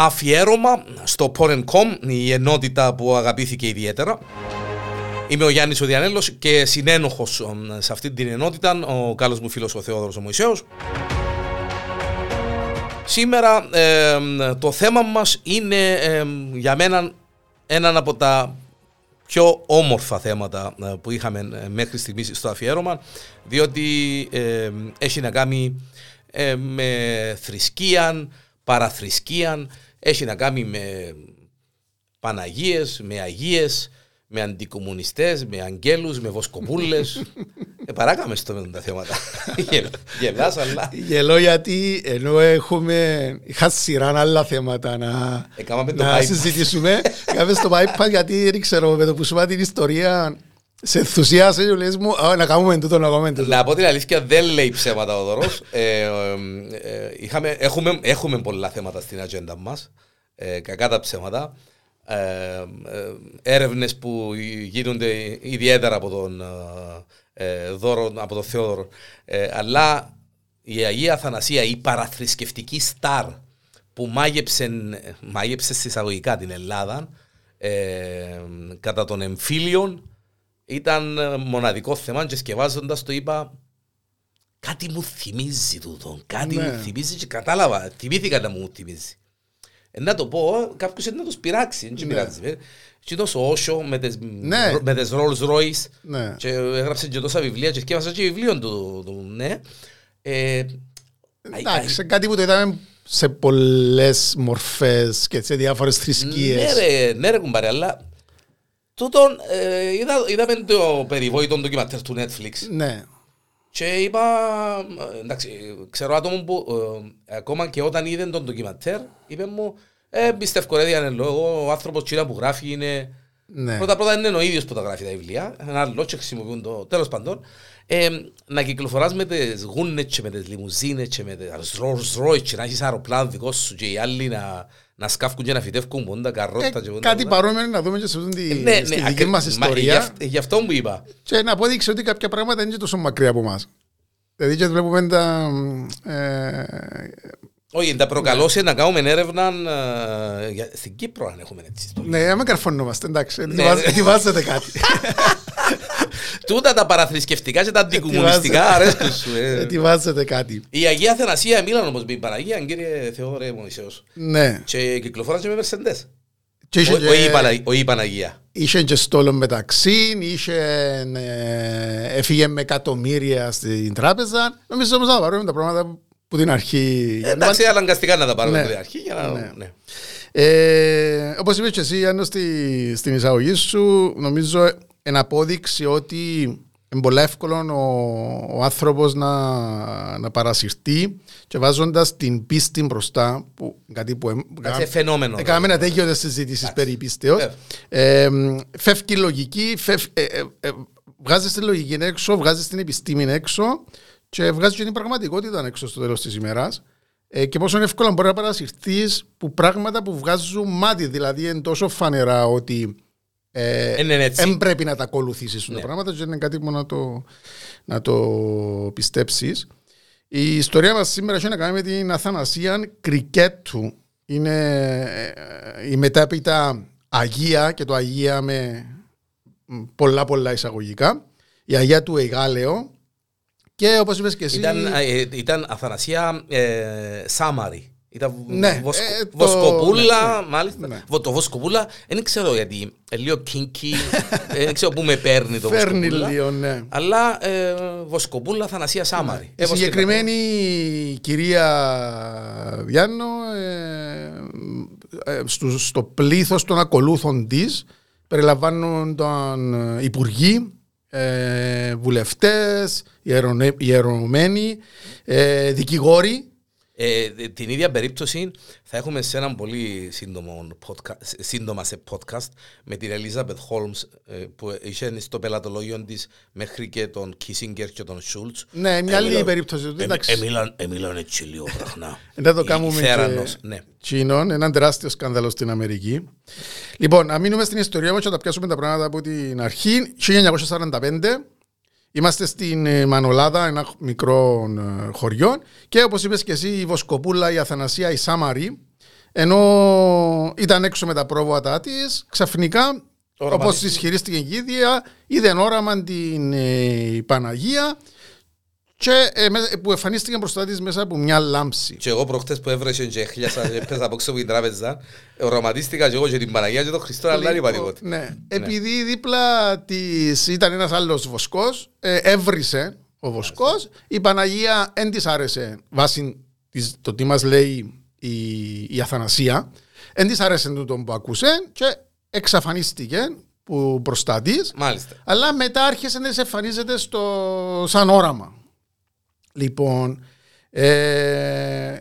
αφιέρωμα στο Porn.com, η ενότητα που αγαπήθηκε ιδιαίτερα. Είμαι ο Γιάννης ο Διανέλος και συνένοχος σε αυτή την ενότητα ο καλός μου φίλος ο Θεόδωρος ο Μωυσέος. Σήμερα ε, το θέμα μας είναι ε, για μένα έναν από τα πιο όμορφα θέματα ε, που είχαμε ε, μέχρι στιγμής στο αφιέρωμα διότι έχει να κάνει με θρησκεία, παραθρησκεία, έχει να κάνει με Παναγίες, με Αγίες, με αντικομουνιστές, με αγγέλους, με βοσκοπούλες. ε, παράκαμε στο με τα θέματα. Γελάς, αλλά... Γελώ γιατί ενώ έχουμε... Είχα σειρά άλλα θέματα να, ε, να συζητήσουμε. Κάμε στο iPad γιατί δεν ξέρω με το που σου είπα την ιστορία σε ενθουσιάσε και λες μου να κάνουμε τούτο, να κάνουμε τούτο. Να πω την αλήθεια δεν λέει ψέματα ο Δωρός. ε, ε, ε, έχουμε, έχουμε πολλά θέματα στην ατζέντα μας. Ε, κακά τα ψέματα. Ε, ε, έρευνες που γίνονται ιδιαίτερα από τον ε, Δώρο, από τον Θεόδωρο. αλλά η Αγία Αθανασία, η παραθρησκευτική στάρ που μάγεψε, μάγεψε συσσαγωγικά την Ελλάδα κατά των εμφύλιων ήταν μοναδικό θέμα και σκευάζοντας το είπα κάτι μου θυμίζει τούτο, κάτι ναι. μου θυμίζει και κατάλαβα, θυμήθηκα να μου θυμίζει. Ε, να το πω, κάποιος είναι να το σπειράξει, δεν πειράζει. Ε. Και τόσο όσο με τις, ναι. με τις Rolls Royce ναι. και έγραψε και τόσα βιβλία και σκέφασα και βιβλίο του, του ναι. Ε, Εντάξει, κάτι που το είδαμε σε πολλές μορφές και σε διάφορες θρησκείες. Ναι ρε, ναι ρε κουμπάρε, αλλά τούτον ε, είδα, είδαμε το περιβόητο ντοκιματέρ του Netflix. Ναι. Και είπα, εντάξει, ξέρω άτομο που ε, ακόμα και όταν είδε τον ντοκιματέρ, είπε μου, ε, πιστεύω ρε Διανέλο, εγώ ο άνθρωπος τσίρα που γράφει είναι... Ναι. Πρώτα πρώτα είναι ο ίδιος που τα γράφει τα βιβλία, ένα άλλο και χρησιμοποιούν το τέλος παντών. Ε, να κυκλοφοράς με τις γούνες και με τις λιμουζίνες και με τις Rolls Royce και να έχεις αεροπλάνο δικό σου και οι άλλοι να, να σκάφκουν και να φυτεύκουν πόντα, καρότα ε, και πόντα. Κάτι παρόμοιο να δούμε και σε αυτή τη, ναι, στη ναι, δική μας ιστορία. Μα, γι' αυτό μου είπα. Και να απόδειξε ότι κάποια πράγματα είναι τόσο μακριά από εμάς. Δηλαδή και βλέπουμε τα... Ε, όχι, τα προκαλώσει να κάνουμε έρευνα ε, στην Κύπρο αν έχουμε έτσι ιστορία. Ναι, με καρφωνόμαστε, εντάξει, ναι, ετοιμάζεται κάτι. Τούτα τα παραθρησκευτικά και τα αντικομουνιστικά αρέσκουν σου. Ε. Ετοιμάζεται κάτι. Η Αγία Θενασία Μίλαν όμως με Παναγία, κύριε Θεόδωρε Μωυσέως. Ναι. Και κυκλοφόρασε με Μερσεντές. Όχι η Παναγία. Είχε και στόλο μεταξύ, είχε, ε, έφυγε με εκατομμύρια στην τράπεζα. Νομίζω όμως να πάρουμε τα πράγματα που την αρχή. Ε, εντάξει, αναγκαστικά να τα πάρουμε ναι. από την αρχή. Για να... ναι. Ναι. Ε, Όπως είπες και εσύ, Άννος, στη, στην εισαγωγή σου, νομίζω είναι απόδειξη ότι είναι πολύ εύκολο ο, ο άνθρωπος να, να παρασυρθεί και βάζοντας την πίστη μπροστά. Που, κάτι που Κάτσε φαινόμενο. Έκαναμε ένα τέτοιο συζήτησης περί πίστεω. Ε, φεύγει η λογική, φεύ, ε, ε, ε, βγάζεις τη λογική έξω, βγάζεις την επιστήμη έξω και βγάζεις και την πραγματικότητα έξω στο τέλος της ημέρας. Ε, και πόσο εύκολα μπορεί να παρασυρθείς που πράγματα που βγάζουν μάτι. Δηλαδή είναι τόσο φανερά ότι δεν ε, πρέπει να τα ακολουθήσεις ναι. τα πράγματα και είναι κάτι που να το, να το πιστέψεις. Η ιστορία μας σήμερα έχει να κάνει με την Αθανασία Κρικέτου. Είναι ε, η μετέπειτα Αγία και το Αγία με πολλά πολλά εισαγωγικά. Η Αγία του Εγάλεο, και όπως είπες και εσύ. Ήταν, ε, ήταν Αθανασία ε, Σάμαρη. Ήταν ναι, βοσκο, ε, το, βοσκοπούλα, ναι, μάλιστα. Ναι. Το βοσκοπούλα, δεν ξέρω γιατί. Ε, λίγο κίνκι, δεν ξέρω πού με παίρνει το βοσκοπούλα. Παίρνει λίγο, ναι. Αλλά ε, βοσκοπούλα Αθανασία Σάμαρη. Ναι. Η συγκεκριμένη κυρία Διάννο, ε, στο, στο πλήθος των ακολούθων της, περιλαμβάνουν τον Υπουργή, ε, βουλευτές, ιερωμένοι, ε, δικηγόροι. Ε, την ίδια περίπτωση θα έχουμε σε έναν πολύ σύντομο podcast, σύντομα σε podcast με την Elizabeth Holmes ε, που είχε στο πελατολόγιο της μέχρι και τον Κίσιγκερ και τον Σούλτ. Ναι, μια άλλη περίπτωση. Εμίλαν έτσι λίγο πράγμα. Δεν το κάνουμε και Τσίνον, έναν τεράστιο σκάνδαλο στην Αμερική. Λοιπόν, να μείνουμε στην ιστορία μας και να τα πιάσουμε τα πράγματα από την αρχή. 1945 Είμαστε στην ε, Μανολάδα, ένα μικρό ε, χωριό και όπως είπες και εσύ η Βοσκοπούλα, η Αθανασία, η Σάμαρη ενώ ήταν έξω με τα πρόβατα της, ξαφνικά, όπως τη χειρίστηκε η ίδια, είδε όραμα την ε, Παναγία και ε, που εμφανίστηκε μπροστά της μέσα από μια λάμψη. Και εγώ προχτές που έβρεσε και χλιάσα πέσα από έξω από την τράπεζα, οραματίστηκα και εγώ και την Παναγία και τον Χριστό, αλλά δεν είπα Λοιπόν, τίποτα. ναι. Επειδή δίπλα της ήταν ένας άλλος βοσκός, ε, έβρισε ο βοσκός. Η Παναγία δεν της άρεσε βάσει της, το τι μας λέει η, η Αθανασία. Δεν της άρεσε τούτο που ακούσε και εξαφανίστηκε που μπροστά της. Μάλιστα. Αλλά μετά άρχισε να της εμφανίζεται στο, σαν όραμα. Λοιπόν, ε,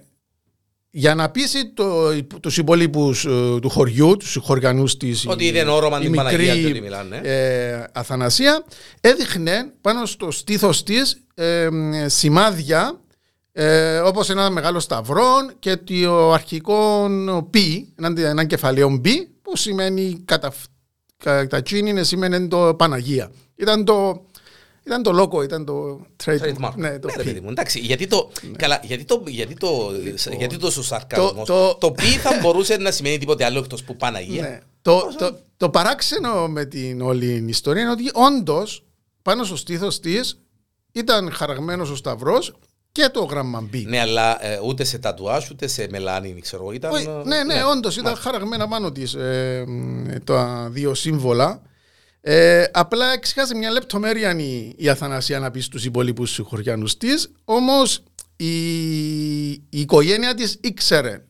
για να πείσει το, τους υπόλοιπους ε, του χωριού, τους χωριανούς της Ότι η- είδε όρομα η την Παναγία μικρή, και ότι μιλάνε. ε, Αθανασία έδειχνε πάνω στο στήθος της ε, σημάδια ε, όπως ένα μεγάλο σταυρό και το αρχικό π, έναν, έναν κεφαλαίο π που σημαίνει κατά, κατά τσίνη σημαίνει το Παναγία. Ήταν το, ήταν το logo, ήταν το trademark. Trademark. Ναι, το Ναι, ρε π. παιδί μου, εντάξει, γιατί το, καλά, γιατί το, γιατί το, γιατί τόσο σαρκασμός. το- Το πι θα μπορούσε να σημαίνει τίποτε άλλο εκτός που Παναγία. Ναι. Το, το, το παράξενο με την όλη ιστορία είναι ότι όντως πάνω στο στήθος της ήταν χαραγμένος ο σταυρός και το γράμμα B. Ναι, αλλά ε, ούτε σε τατουάζ, ούτε σε μελάνι, ξέρω εγώ. Ήταν, Όχι, ε, ναι, ναι, όντως ήταν χαραγμένα πάνω της ε, μ, τα δύο σύμβολα. Ε, απλά εξηγάζει μια λεπτομέρεια η, η Αθανασία να πει στους υπόλοιπους χωριανούς της. Όμως η, η οικογένεια της ήξερε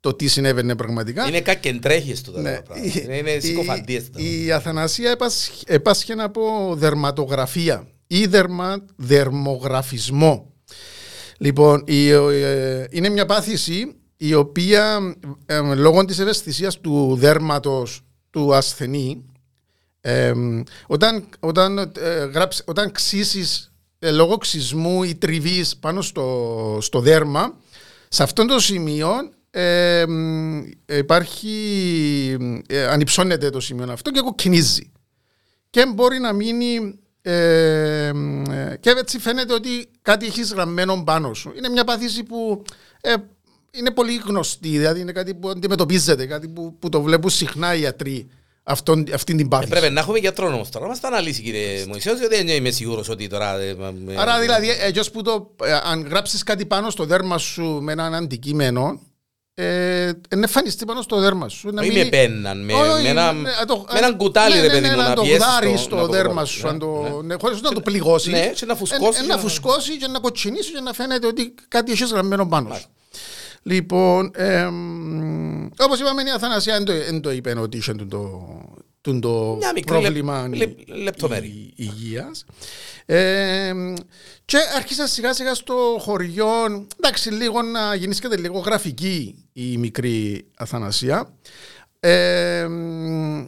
το τι συνέβαινε πραγματικά. Είναι κακεντρέχειες του Ναι. τα πράγματα. Είναι, είναι Η- συκοφαντίες του. Η Αθανασία έπασχε, έπασχε από δερματογραφία ή δερμα, δερμογραφισμό. Λοιπόν, η- ε, είναι μια πάθηση η οποία ε, λόγω της ευαισθησίας του δέρματος του ασθενή ε, όταν, όταν, ε, γράψ- όταν ξύσεις ε, λόγω ξυσμού ή τριβής πάνω στο, στο δέρμα σε αυτό το σημείο ε, μ, υπάρχει ε, ανυψώνεται το σημείο αυτό και κοκκινίζει και μπορεί να μείνει ε, μ, ε, και έτσι φαίνεται ότι κάτι έχεις γραμμένο πάνω σου. Είναι μια παθήση που ε, είναι πολύ γνωστή, δηλαδή είναι κάτι που αντιμετωπίζεται, κάτι που, που το βλέπουν συχνά οι ιατροί αυτόν, αυτήν την πάθηση. Πρέπει να έχουμε γιατρό όμως τώρα. Να μας τα αναλύσει κύριε Μωυσέος, διότι δεν είμαι σίγουρος ότι τώρα... ε, ε, ε, Άρα δηλαδή, έτσι που το, ε, αν γράψεις κάτι πάνω στο δέρμα σου με έναν αντικείμενο, ε, να εμφανιστεί πάνω στο δέρμα σου. Να Όχι μην- με πέναν, με, Όχι, με, ένα, ναι, αν το- με έναν κουτάλι ναι, ρε ναι, παιδί ναι, μου να να το πιέσεις γδάρεις το- στο να δέρμα το- σου, ναι, αν το- ναι. ναι, χωρίς να το πληγώσεις. Ναι, και να φουσκώσεις, Ε, ε, να- Να φουσκώσεις και να κοτσινίσει και να φαίνεται ότι κάτι έχεις γραμμένο πάνω σου. Λοιπόν, εμ, όπως είπαμε η Αθανασία δεν το, δεν το είπε ότι είχε το, το, το Μια μικρή πρόβλημα λεπ- λεπ- λεπτομέρεια. η- υγείας. Εμ, και άρχισα σιγά σιγά στο χωριό, εντάξει λίγο να γεννήσκεται λίγο γραφική η μικρή Αθανασία. Εμ,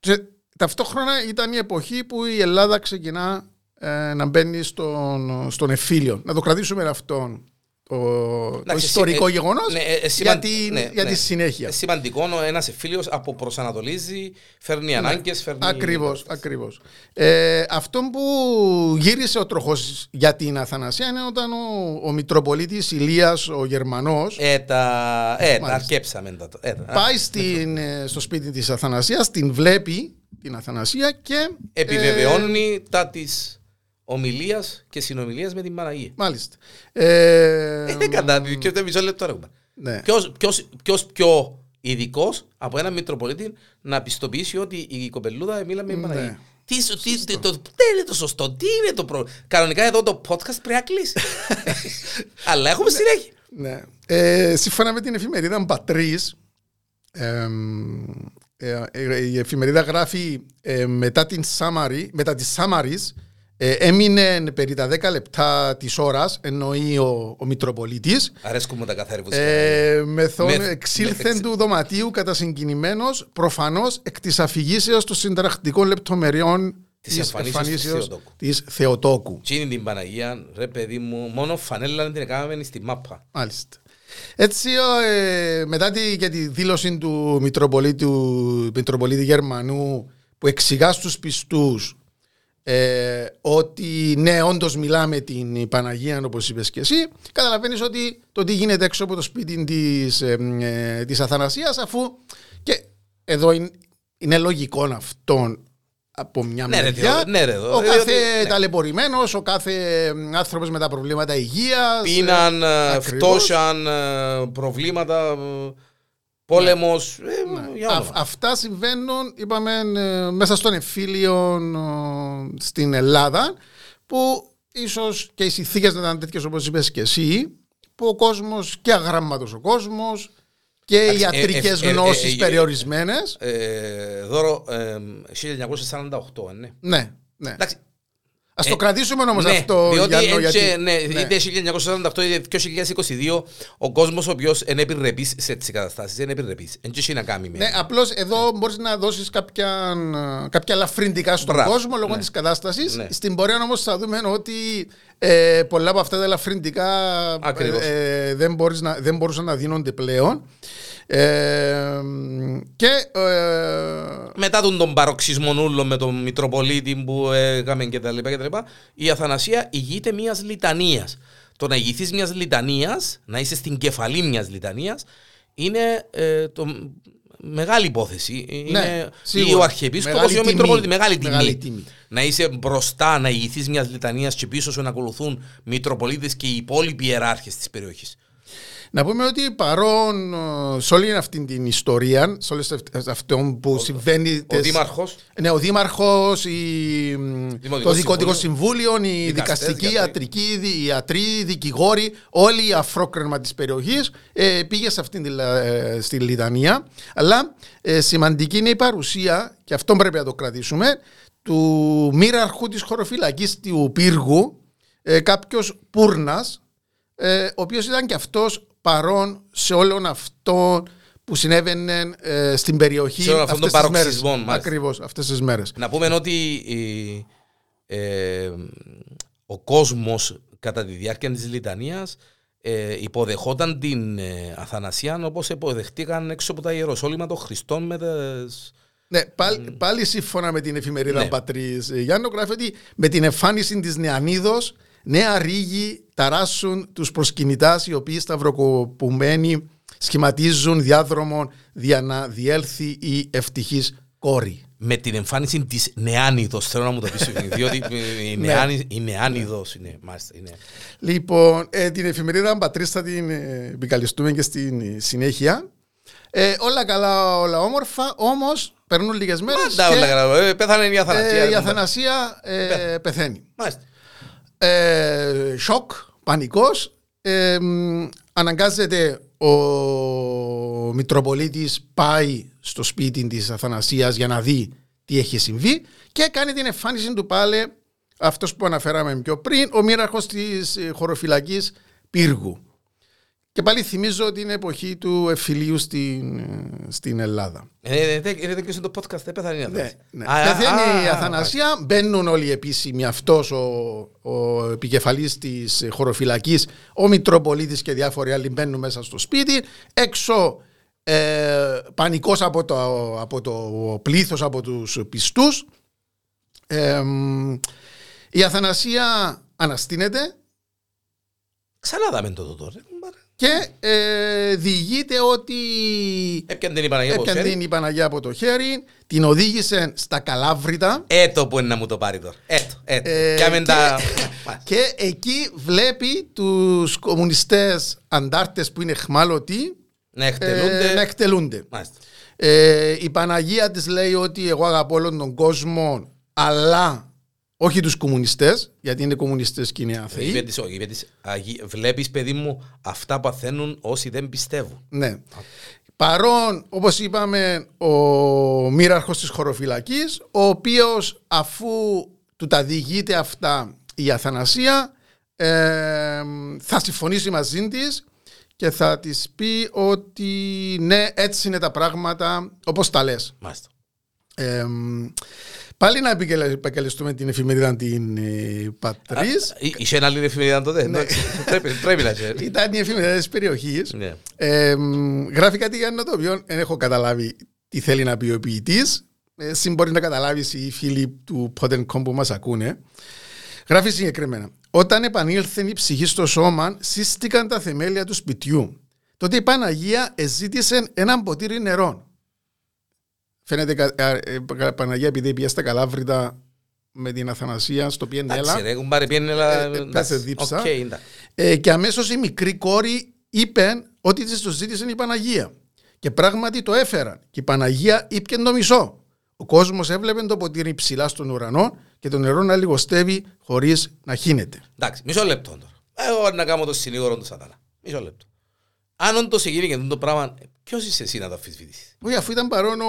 και ταυτόχρονα ήταν η εποχή που η Ελλάδα ξεκινά ε, να μπαίνει στον, στον εφήλιο. Να το κρατήσουμε αυτό το, το Εντάξει, ιστορικό ε, γεγονός ναι, ε, ε, για, σημαν- την, ναι, για ναι. τη συνέχεια. Ε, Σημαντικό ένας εφήλιος από προσανατολίζει, φέρνει ανάγκες, φέρνει. Ακριβώς, ακριβώς. Ε, αυτό που γύρισε ο τροχός για την Αθανασία είναι όταν ο, ο Μητροπολίτης Ηλίας ο Γερμανός Ε, τα, ε, τα Μάλιστα. αρκέψαμε. Τα, ε, τα- πάει στην, ε, στο σπίτι της Αθανασίας, την βλέπει την Αθανασία και... επιβεβαιώνει τα τη ομιλίας και συνομιλίας με την Παναγία. Μάλιστα. Ε, Ε, κατά και το μισό λεπτό έχουμε. ναι. Ποιος, ποιος, ποιος πιο ειδικός από έναν Μητροπολίτη να πιστοποιήσει ότι η κοπελούδα μίλα με την Ναι. Παναγία. Τι, σου- τι, τι, το, δεν είναι το σωστό, τι είναι το πρόβλημα. Κανονικά εδώ το podcast πρέπει να κλείσει. Αλλά έχουμε συνέχεια. Ναι. Ε, σύμφωνα με την εφημερίδα Πατρίς, εμ, ε, ε, η εφημερίδα γράφει ε, μετά, την Σάμαρη, μετά τη Σάμαρης ε, έμεινε περί τα 10 λεπτά της ώρας, εννοεί ο, ο Μητροπολίτης, Αρέσκουν μου τα καθαρή που ε, μεθόν Με- εξήλθεν με- του δωματίου κατά συγκινημένος, προφανώς εκ της αφηγήσεως των συνταρακτικών λεπτομεριών Της της εμφανίσεως του εμφανίσεως Θεοτόκου. της Θεοτόκου. Τι είναι την Παναγία, ρε παιδί μου, μόνο φανέλα την έκαναμε στη μάπα. Μάλιστα. Έτσι, ο, ε, μετά τη, και τη δήλωση του Μητροπολίτου, Μητροπολίτη Γερμανού που εξηγά στους πιστούς ε, ότι ναι, όντως μιλάμε την Παναγία, όπως είπες και εσύ, καταλαβαίνεις ότι το τι γίνεται έξω από το σπίτι της ε, της Αθανασίας, αφού και εδώ είναι, είναι λογικό αυτό από μια Ναι, ρε, μεριά. ναι, ρε, ο διότι- κάθε ναι. ταλαιπωρημένος, ο κάθε άνθρωπος με τα προβλήματα υγείας. Πείναν, ε, ακριβώς. φτώσαν, ε, προβλήματα, ε, πόλεμος, ε, για όνομα. αυτά συμβαίνουν, είπαμε, ε, μέσα στον εμφύλιο ε, στην Ελλάδα, που ίσως και οι συνθήκες να ήταν τέτοιες όπως είπες και εσύ, που ο κόσμος και αγράμματος ο κόσμος και οι Εντάξει, ε, ιατρικές ε, ε, ε, γνώσεις ε, ε, περιορισμένες. Ε, δώρο ε, 1948, ναι. Ναι, ναι. Εντάξει, Α το ε, κρατήσουμε όμως ναι, αυτό, διότι, Γιάννο, έτσι, γιατί. ναι, ναι. είτε 1948 είτε 2022, ο κόσμος ο οποίος είναι επιρρεπής σε έτσι καταστάσει, είναι επιρρεπής. Δεν έχει να κάνει με. Ναι, απλώς εδώ μπορείς να δώσεις κάποια, κάποια ελαφρυντικά στον Μπράβο, κόσμο λόγω ναι. της κατάστασης. Ναι. Στην πορεία όμως θα δούμε ότι ε, πολλά από αυτά τα ελαφρυντικά Ακριβώς. ε, δεν, μπορείς να, δεν μπορούσαν να δίνονται πλέον. Ε, και ε, Μετά τον, τον παροξισμό νουλο με τον Μητροπολίτη που έκαμε και τα λοιπά και τα λοιπά, η Αθανασία ηγείται μιας λιτανίας. Το να ηγηθείς μιας λιτανίας, να είσαι στην κεφαλή μιας λιτανίας, είναι ε, το, μεγάλη υπόθεση. Είναι Ναι, ή σίγουρα. ο Αρχιεπίσκοπος Μεγάλη ή ο τιμή. Μητροπολίτης. Μεγάλη τιμή. Μεγάλη τιμή. Να είσαι μπροστά, να ηγηθείς μιας λιτανίας και πίσω σου να ακολουθούν Μητροπολίτες και οι υπόλοιποι ιεράρχες της περιοχής. Να πούμε ότι παρόν ε, σε όλη αυτή την ιστορία, σε όλο αυτό που συμβαίνει. Ο τες- Δήμαρχος. Ναι, ο Δήμαρχος, το Δημοτικό Δικοτικό Συμβούλιο, Συμβούλιο, οι δικαστές, δικαστικοί, γιατροί. ιατρικοί, δι- οι ιατροί, δικηγόροι, όλοι οι αφρόκρεμα της περιοχής ε, πήγε σε αυτήν τη, λα- ε, στη Λιτανία. Αλλά ε, σημαντική είναι η παρουσία, και αυτό πρέπει να το κρατήσουμε, του μοίραρχου της χωροφυλακής του πύργου, ε, κάποιος Πούρνας, ε, ο οποίος ήταν και αυτός παρόν σε όλον αυτό που συνέβαινε ε, στην περιοχή Σε όλον αυτόν τον αυτές τις μέρες. παροξισμό, μάλιστα. Ακριβώς, αυτές τις μέρες. Να πούμε ότι ε, ε, ο κόσμος κατά τη διάρκεια της λιτανίας ε, υποδεχόταν την ε, Αθανασία όπως υποδεχτήκαν έξω από τα Ιεροσόλυμα των Χριστών με τις... Ναι, πάλι, πάλι σύμφωνα με την εφημερίδα Ναι. Πατρίς ε, Γιάννο γράφει ότι με την εμφάνιση της Νεανίδος νέα ρίγοι ταράσσουν τους προσκυνητάς οι οποίοι σταυροκοπουμένοι σχηματίζουν διάδρομο για να διέλθει η ευτυχής κόρη. με την εμφάνιση της Νεάνιδος, θέλω να μου το πεις, διότι ε, η, Ναι. Νεάνι, η Νεάνιδος είναι, μάλιστα, είναι. Λοιπόν, ε, την εφημερίδα Πατρίς θα την ε, επικαλεστούμε και στην ε, συνέχεια. Ε, όλα καλά, όλα όμορφα, όμως περνούν λίγες μέρες Πάντα όλα και καλά, ε, πέθανε η Αθανασία. ε, η ρε, Αθανασία ε, πεθαίνει. Μάλιστα. Ε, σοκ, πανικός. Ε, μ, αναγκάζεται ο Μητροπολίτης πάει στο σπίτι της Αθανασίας για να δει τι έχει συμβεί και κάνει την εμφάνιση του πάλι αυτός που αναφέραμε πιο πριν, ο μοίραρχος της ε, χωροφυλακής Πύργου. Και πάλι θυμίζω την εποχή του εφηλίου στην, ε, στην Ελλάδα. Ε, ε, ε, Είναι τέτοιο το podcast, δεν πέθανε η Ναι, Αθανασία. ναι. Α, α, Πεθαίνει η α, Αθανασία, μπαίνουν όλοι οι επίσημοι, αυτός ο, ο επικεφαλής της χωροφυλακής, ο Μητροπολίτης και διάφοροι άλλοι μπαίνουν μέσα στο σπίτι, έξω ε, πανικός από το, από το πλήθος, από τους πιστούς. Ε, μ, η Αθανασία αναστείνεται Ξανά δάμε το τώρα. Και ε, διηγείται ότι Έπιαν την η Παναγία από έπιανε χέρι. την η Παναγία από το χέρι, την οδήγησε στα Καλάβρητα Έτο που είναι να μου το πάρει τώρα. Έτο, έτο. Ε, Κάμε και- τα... Και εκεί βλέπει τους κομμουνιστές αντάρτες που είναι εχμάλωτοι Να ε, εκτελούνται. να εκτελούνται. Μάλιστα. Ε, η Παναγία της λέει ότι εγώ αγαπώ όλον τον κόσμο αλλά όχι τους κομμουνιστές γιατί είναι κομμουνιστές και είναι Είπε άθεοι. της, όχι, είπε της, «Αγί- βλέπεις παιδί μου αυτά παθαίνουν όσοι δεν πιστεύουν. Ναι. Παρόν, όπως είπαμε, ο μοίραρχος της χωροφυλακής, ο οποίος αφού του τα διηγείται αυτά η Αθανασία, ε, θα συμφωνήσει μαζί της και θα της πει ότι ναι, έτσι είναι τα πράγματα όπως τα λες. Μάλιστα. Ε, πάλι να επικαλε- επικαλεστούμε την εφημερίδα την ε, Πατρίς. Α, εί- Είχε ένα άλλη εφημερίδα τότε. εντάξει. Πρέπει- Πρέπει να ξέρει. Ήταν η εφημερίδα της περιοχής. Ναι. Ε, μ, γράφει κάτι για το οποίο δεν έχω καταλάβει τι θέλει να πει ο ποιητής. εσύ μπορεί να καταλάβεις οι φίλοι του Pottencom που μας ακούνε. Γράφει συγκεκριμένα. Όταν επανήλθε η ψυχή στο σώμα, σύστηκαν τα θεμέλια του σπιτιού. Τότε η Παναγία εζήτησε έναν ποτήρι νερό. Φαίνεται η Παναγία επειδή πήγε στα Καλάβρητα με την Αθανασία στο Πιένελα. Πέσε δίψα. Ε, και αμέσως η μικρή κόρη είπε ότι τη το ζήτησε η Παναγία. Και πράγματι το έφεραν. Και η Παναγία ήπια το μισό. Ο κόσμος έβλεπε το ποτήρι ψηλά στον ουρανό και το νερό να λιγοστεύει χωρίς να χύνεται. Εντάξει, μισό λεπτό τώρα. Εγώ να κάνω το συνήγορο του Σατάνα. Μισό λεπτό. Αν όντως έγινε και το πράγμα, ποιος είσαι εσύ να το αμφισβητήσεις; Όχι, αφού ήταν παρόν ο.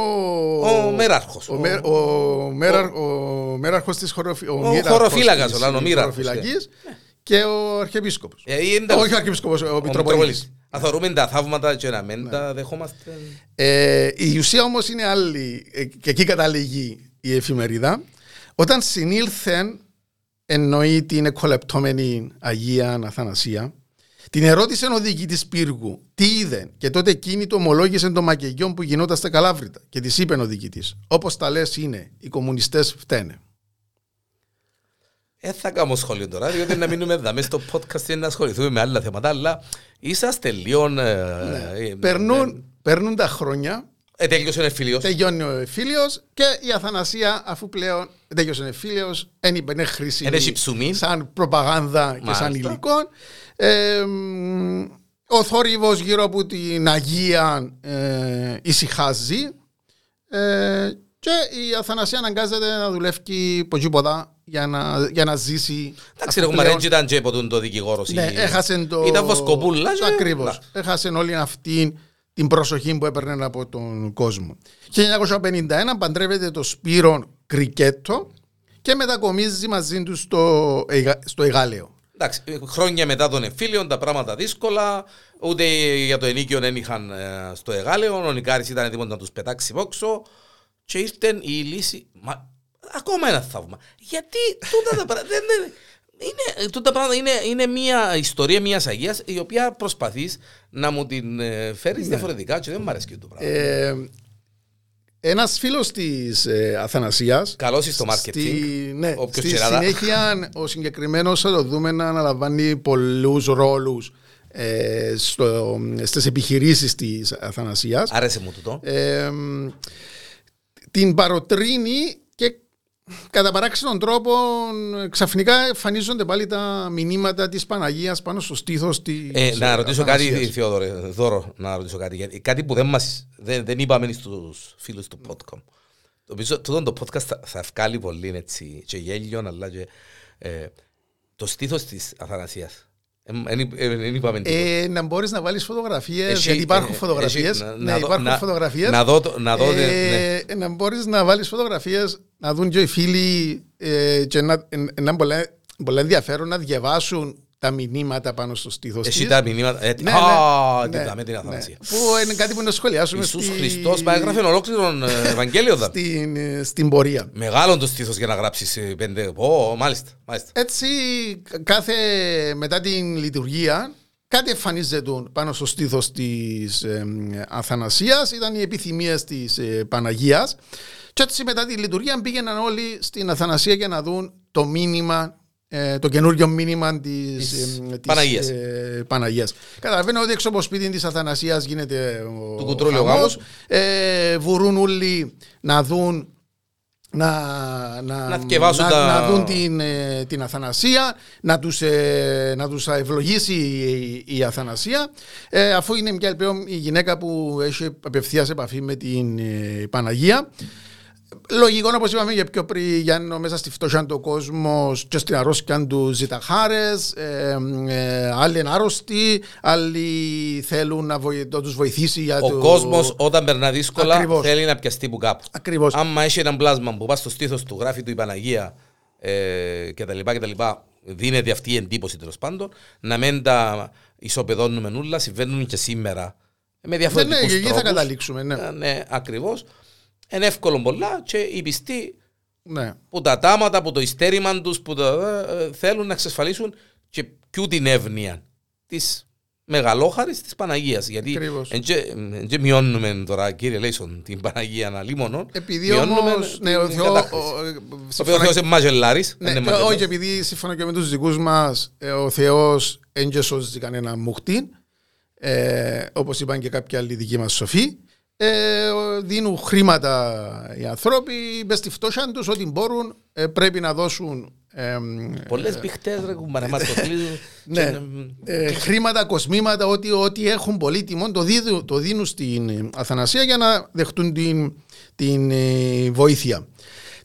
Ο μέραρχος. Ο, ο, ο, ο μέραρχος της χωροφύλακας. Ο χωροφυλακής και ο Αρχιεπίσκοπος. Ε, Όχι ο Αρχιεπίσκοπος, ο Μητροπολίτης. Θα θεωρούμε τα θαύματα και να μην ναι. τα δεχόμαστε. Ε, η ουσία όμως είναι άλλη, ε, και εκεί καταλήγει η εφημερίδα. Όταν συνήλθε, εννοεί την εκολεπτόμενη Αγία Αθανασία, την ερώτησε ο διοικητής πύργου τι είδε και τότε εκείνη το ομολόγησε των μακεγιών που γινόταν στα Καλάβρητα. Και της είπε ο διοικητής: Όπως τα λες, είναι, οι κομμουνιστές φταίνε. Δεν θα κάνω σχόλιο τώρα, διότι να μείνουμε εδώ στο podcast και να ασχοληθούμε με άλλα θέματα, αλλά είσαστε λίγο... Ναι. Ε, ε, περνούν, περνούν τα χρόνια. Ε, τέλειωσε ο εφήλιος. Τελειώνει ο εφήλιος και η Αθανασία, αφού πλέον τέλειωσε ο εφήλιος, είναι χρήσιμη σαν προπαγάνδα και σαν υλικό. Ε, ο θόρυβος γύρω από την Αγία ε, ησυχάζει ε, και η Αθανασία αναγκάζεται να δουλεύει ποτέ για να, για να ζήσει. Εντάξει, ρε Κουμαρέντζι ήταν και ποτούν το δικηγόρο. Ναι, έχασε το... Ήταν βοσκοπούλα. Και... Ακριβώς. Έχασε όλη αυτή την προσοχή που έπαιρνε από τον κόσμο. 1951 παντρεύεται το Σπύρο Κρικέτο και μετακομίζει μαζί του στο, στο Εγάλεο. Εντάξει, χρόνια μετά τον εμφύλιο τα πράγματα δύσκολα, ούτε για το ενίκιο δεν είχαν ε, στο Εγάλεο, ο Νικάρης ήταν έτοιμος να τους πετάξει βόξο και ήρθε η λύση, μα Ακόμα ένα θαύμα. Γιατί τούτα τα πράγματα. Είναι, τούτα πράγματα είναι, είναι μια ιστορία μιας Αγίας η οποία προσπαθείς να μου την ε, φέρεις ναι. διαφορετικά και δεν μου αρέσει και το πράγμα. Ε, ένας φίλος της ε, Αθανασίας. Καλός στο μάρκετινγκ. Ναι, στη συνέχεια ο συγκεκριμένος θα το δούμε να αναλαμβάνει πολλούς ρόλους ε, στις επιχειρήσεις της Αθανασίας. Άρεσε μου τούτο. Ε, την παροτρύνει Κατά παράξενον τρόπο, ξαφνικά εμφανίζονται πάλι τα μηνύματα της Παναγίας πάνω στο στήθος της. Ε, να ρωτήσω κάτι, Θεόδωρε, δώρο, να ρωτήσω κάτι. Κάτι που δεν, μας, δεν, δεν είπαμε στους φίλους του podcast. Το τούτο το podcast θα, θα βγάλει πολύ έτσι, και γέλιο, αλλά και, ε, το στήθος της Αθανασίας. Δεν είπαμε ε, να μπορείς να βάλεις φωτογραφίες, γιατί υπάρχουν φωτογραφίες. Ναι, υπάρχουν φωτογραφίες. Να δω. Να, δω, ε, ναι. να μπορείς να βάλεις φωτογραφίες, να δουν και οι φίλοι ε, και να, να πολύ, πολύ ενδιαφέρον να διαβάσουν τα μηνύματα πάνω στο στήθος της. Εσύ τα μηνύματα. Ε, ναι, ναι, ναι, με την αθανασία. Ναι, που είναι κάτι που να σχολιάσουμε. Ιησούς στη... Χριστός, μα έγραφε ολόκληρο ε, Ευαγγέλιο. στην, ε, στην πορεία. Μεγάλο το στήθος για να γράψεις ε, πέντε. Ω, μάλιστα, μάλιστα. Έτσι, κάθε μετά την λειτουργία, κάτι εμφανίζεται πάνω στο στήθος της ε, Αθανασίας. Ήταν οι επιθυμίες της ε, Παναγίας. Και έτσι μετά τη λειτουργία πήγαιναν όλοι στην Αθανασία για να δουν το μήνυμα ε, το καινούριο μήνυμα της ε, Παναγίας. Ε, Παναγίας. Καταλαβαίνω ότι έξω από σπίτι της Αθανασίας γίνεται ο κουτρόλιο γάμος. Ε, βουρούν όλοι να δουν να, να, να, να, τα... να δουν την, ε, την Αθανασία, να τους, ε, να τους ευλογήσει η, η Αθανασία, ε, αφού είναι μια πλέον η γυναίκα που έχει απευθείας επαφή με την Παναγία. Λογικό όπως είπαμε και πιο πριν, Γιάννη, μέσα στη φτώχεια του κόσμος και στην αρρώστια του ζητά χάρες. Ε, ε, άλλοι είναι άρρωστοι, άλλοι θέλουν να, βοη, να τους βοηθήσει για Ο το... κόσμος όταν περνά δύσκολα Ακριβώς. θέλει να πιαστεί που κάπου. Ακριβώς. Αν έχει ένα πλάσμα που πας στο στήθος του, γράφει του η Παναγία ε, κτλ. κτλ δίνεται αυτή η εντύπωση τέλος πάντων, να μην τα ισοπεδώνουμε νουλα, συμβαίνουν και σήμερα. Με διαφορετικούς ναι, ναι, τρόπους. θα καταλήξουμε. Ναι, ναι ακριβώς είναι εύκολο πολλά και οι πιστοί ναι. που τα τάματα, που το ιστέρημα τους, που το, ε, θέλουν να εξασφαλίσουν και ποιου την εύνοια της μεγαλόχαρης της Παναγίας. Γιατί Ακριβώς. δεν μειώνουμε τώρα, κύριε Λέισον, την Παναγία αναλύμονων. Επειδή όμως, ναι, ο Θεό- ο- Το οποίο ο σύμφωνα- Θεός είναι μαγελάρης. Ναι, είναι και μαγελάρης. όχι, επειδή σύμφωνα και με τους δικούς μας ε, ο Θεός δεν και σώζει κανένα μουχτή, ε, όπως είπαν και κάποιοι άλλοι δικοί μας σοφοί, ε, δίνουν χρήματα οι άνθρωποι, μες στη φτώχεια τους, ό,τι μπορούν ε, πρέπει να δώσουν ε, Πολλές πηχτές ρε κουμπάρε, μας το κλείζουν. ναι, ε, χρήματα, κοσμήματα, ό,τι, ό,τι έχουν πολύτιμο το, δίδουν- το δίνουν στην ε, Αθανασία για να δεχτούν την, την ε, βοήθεια.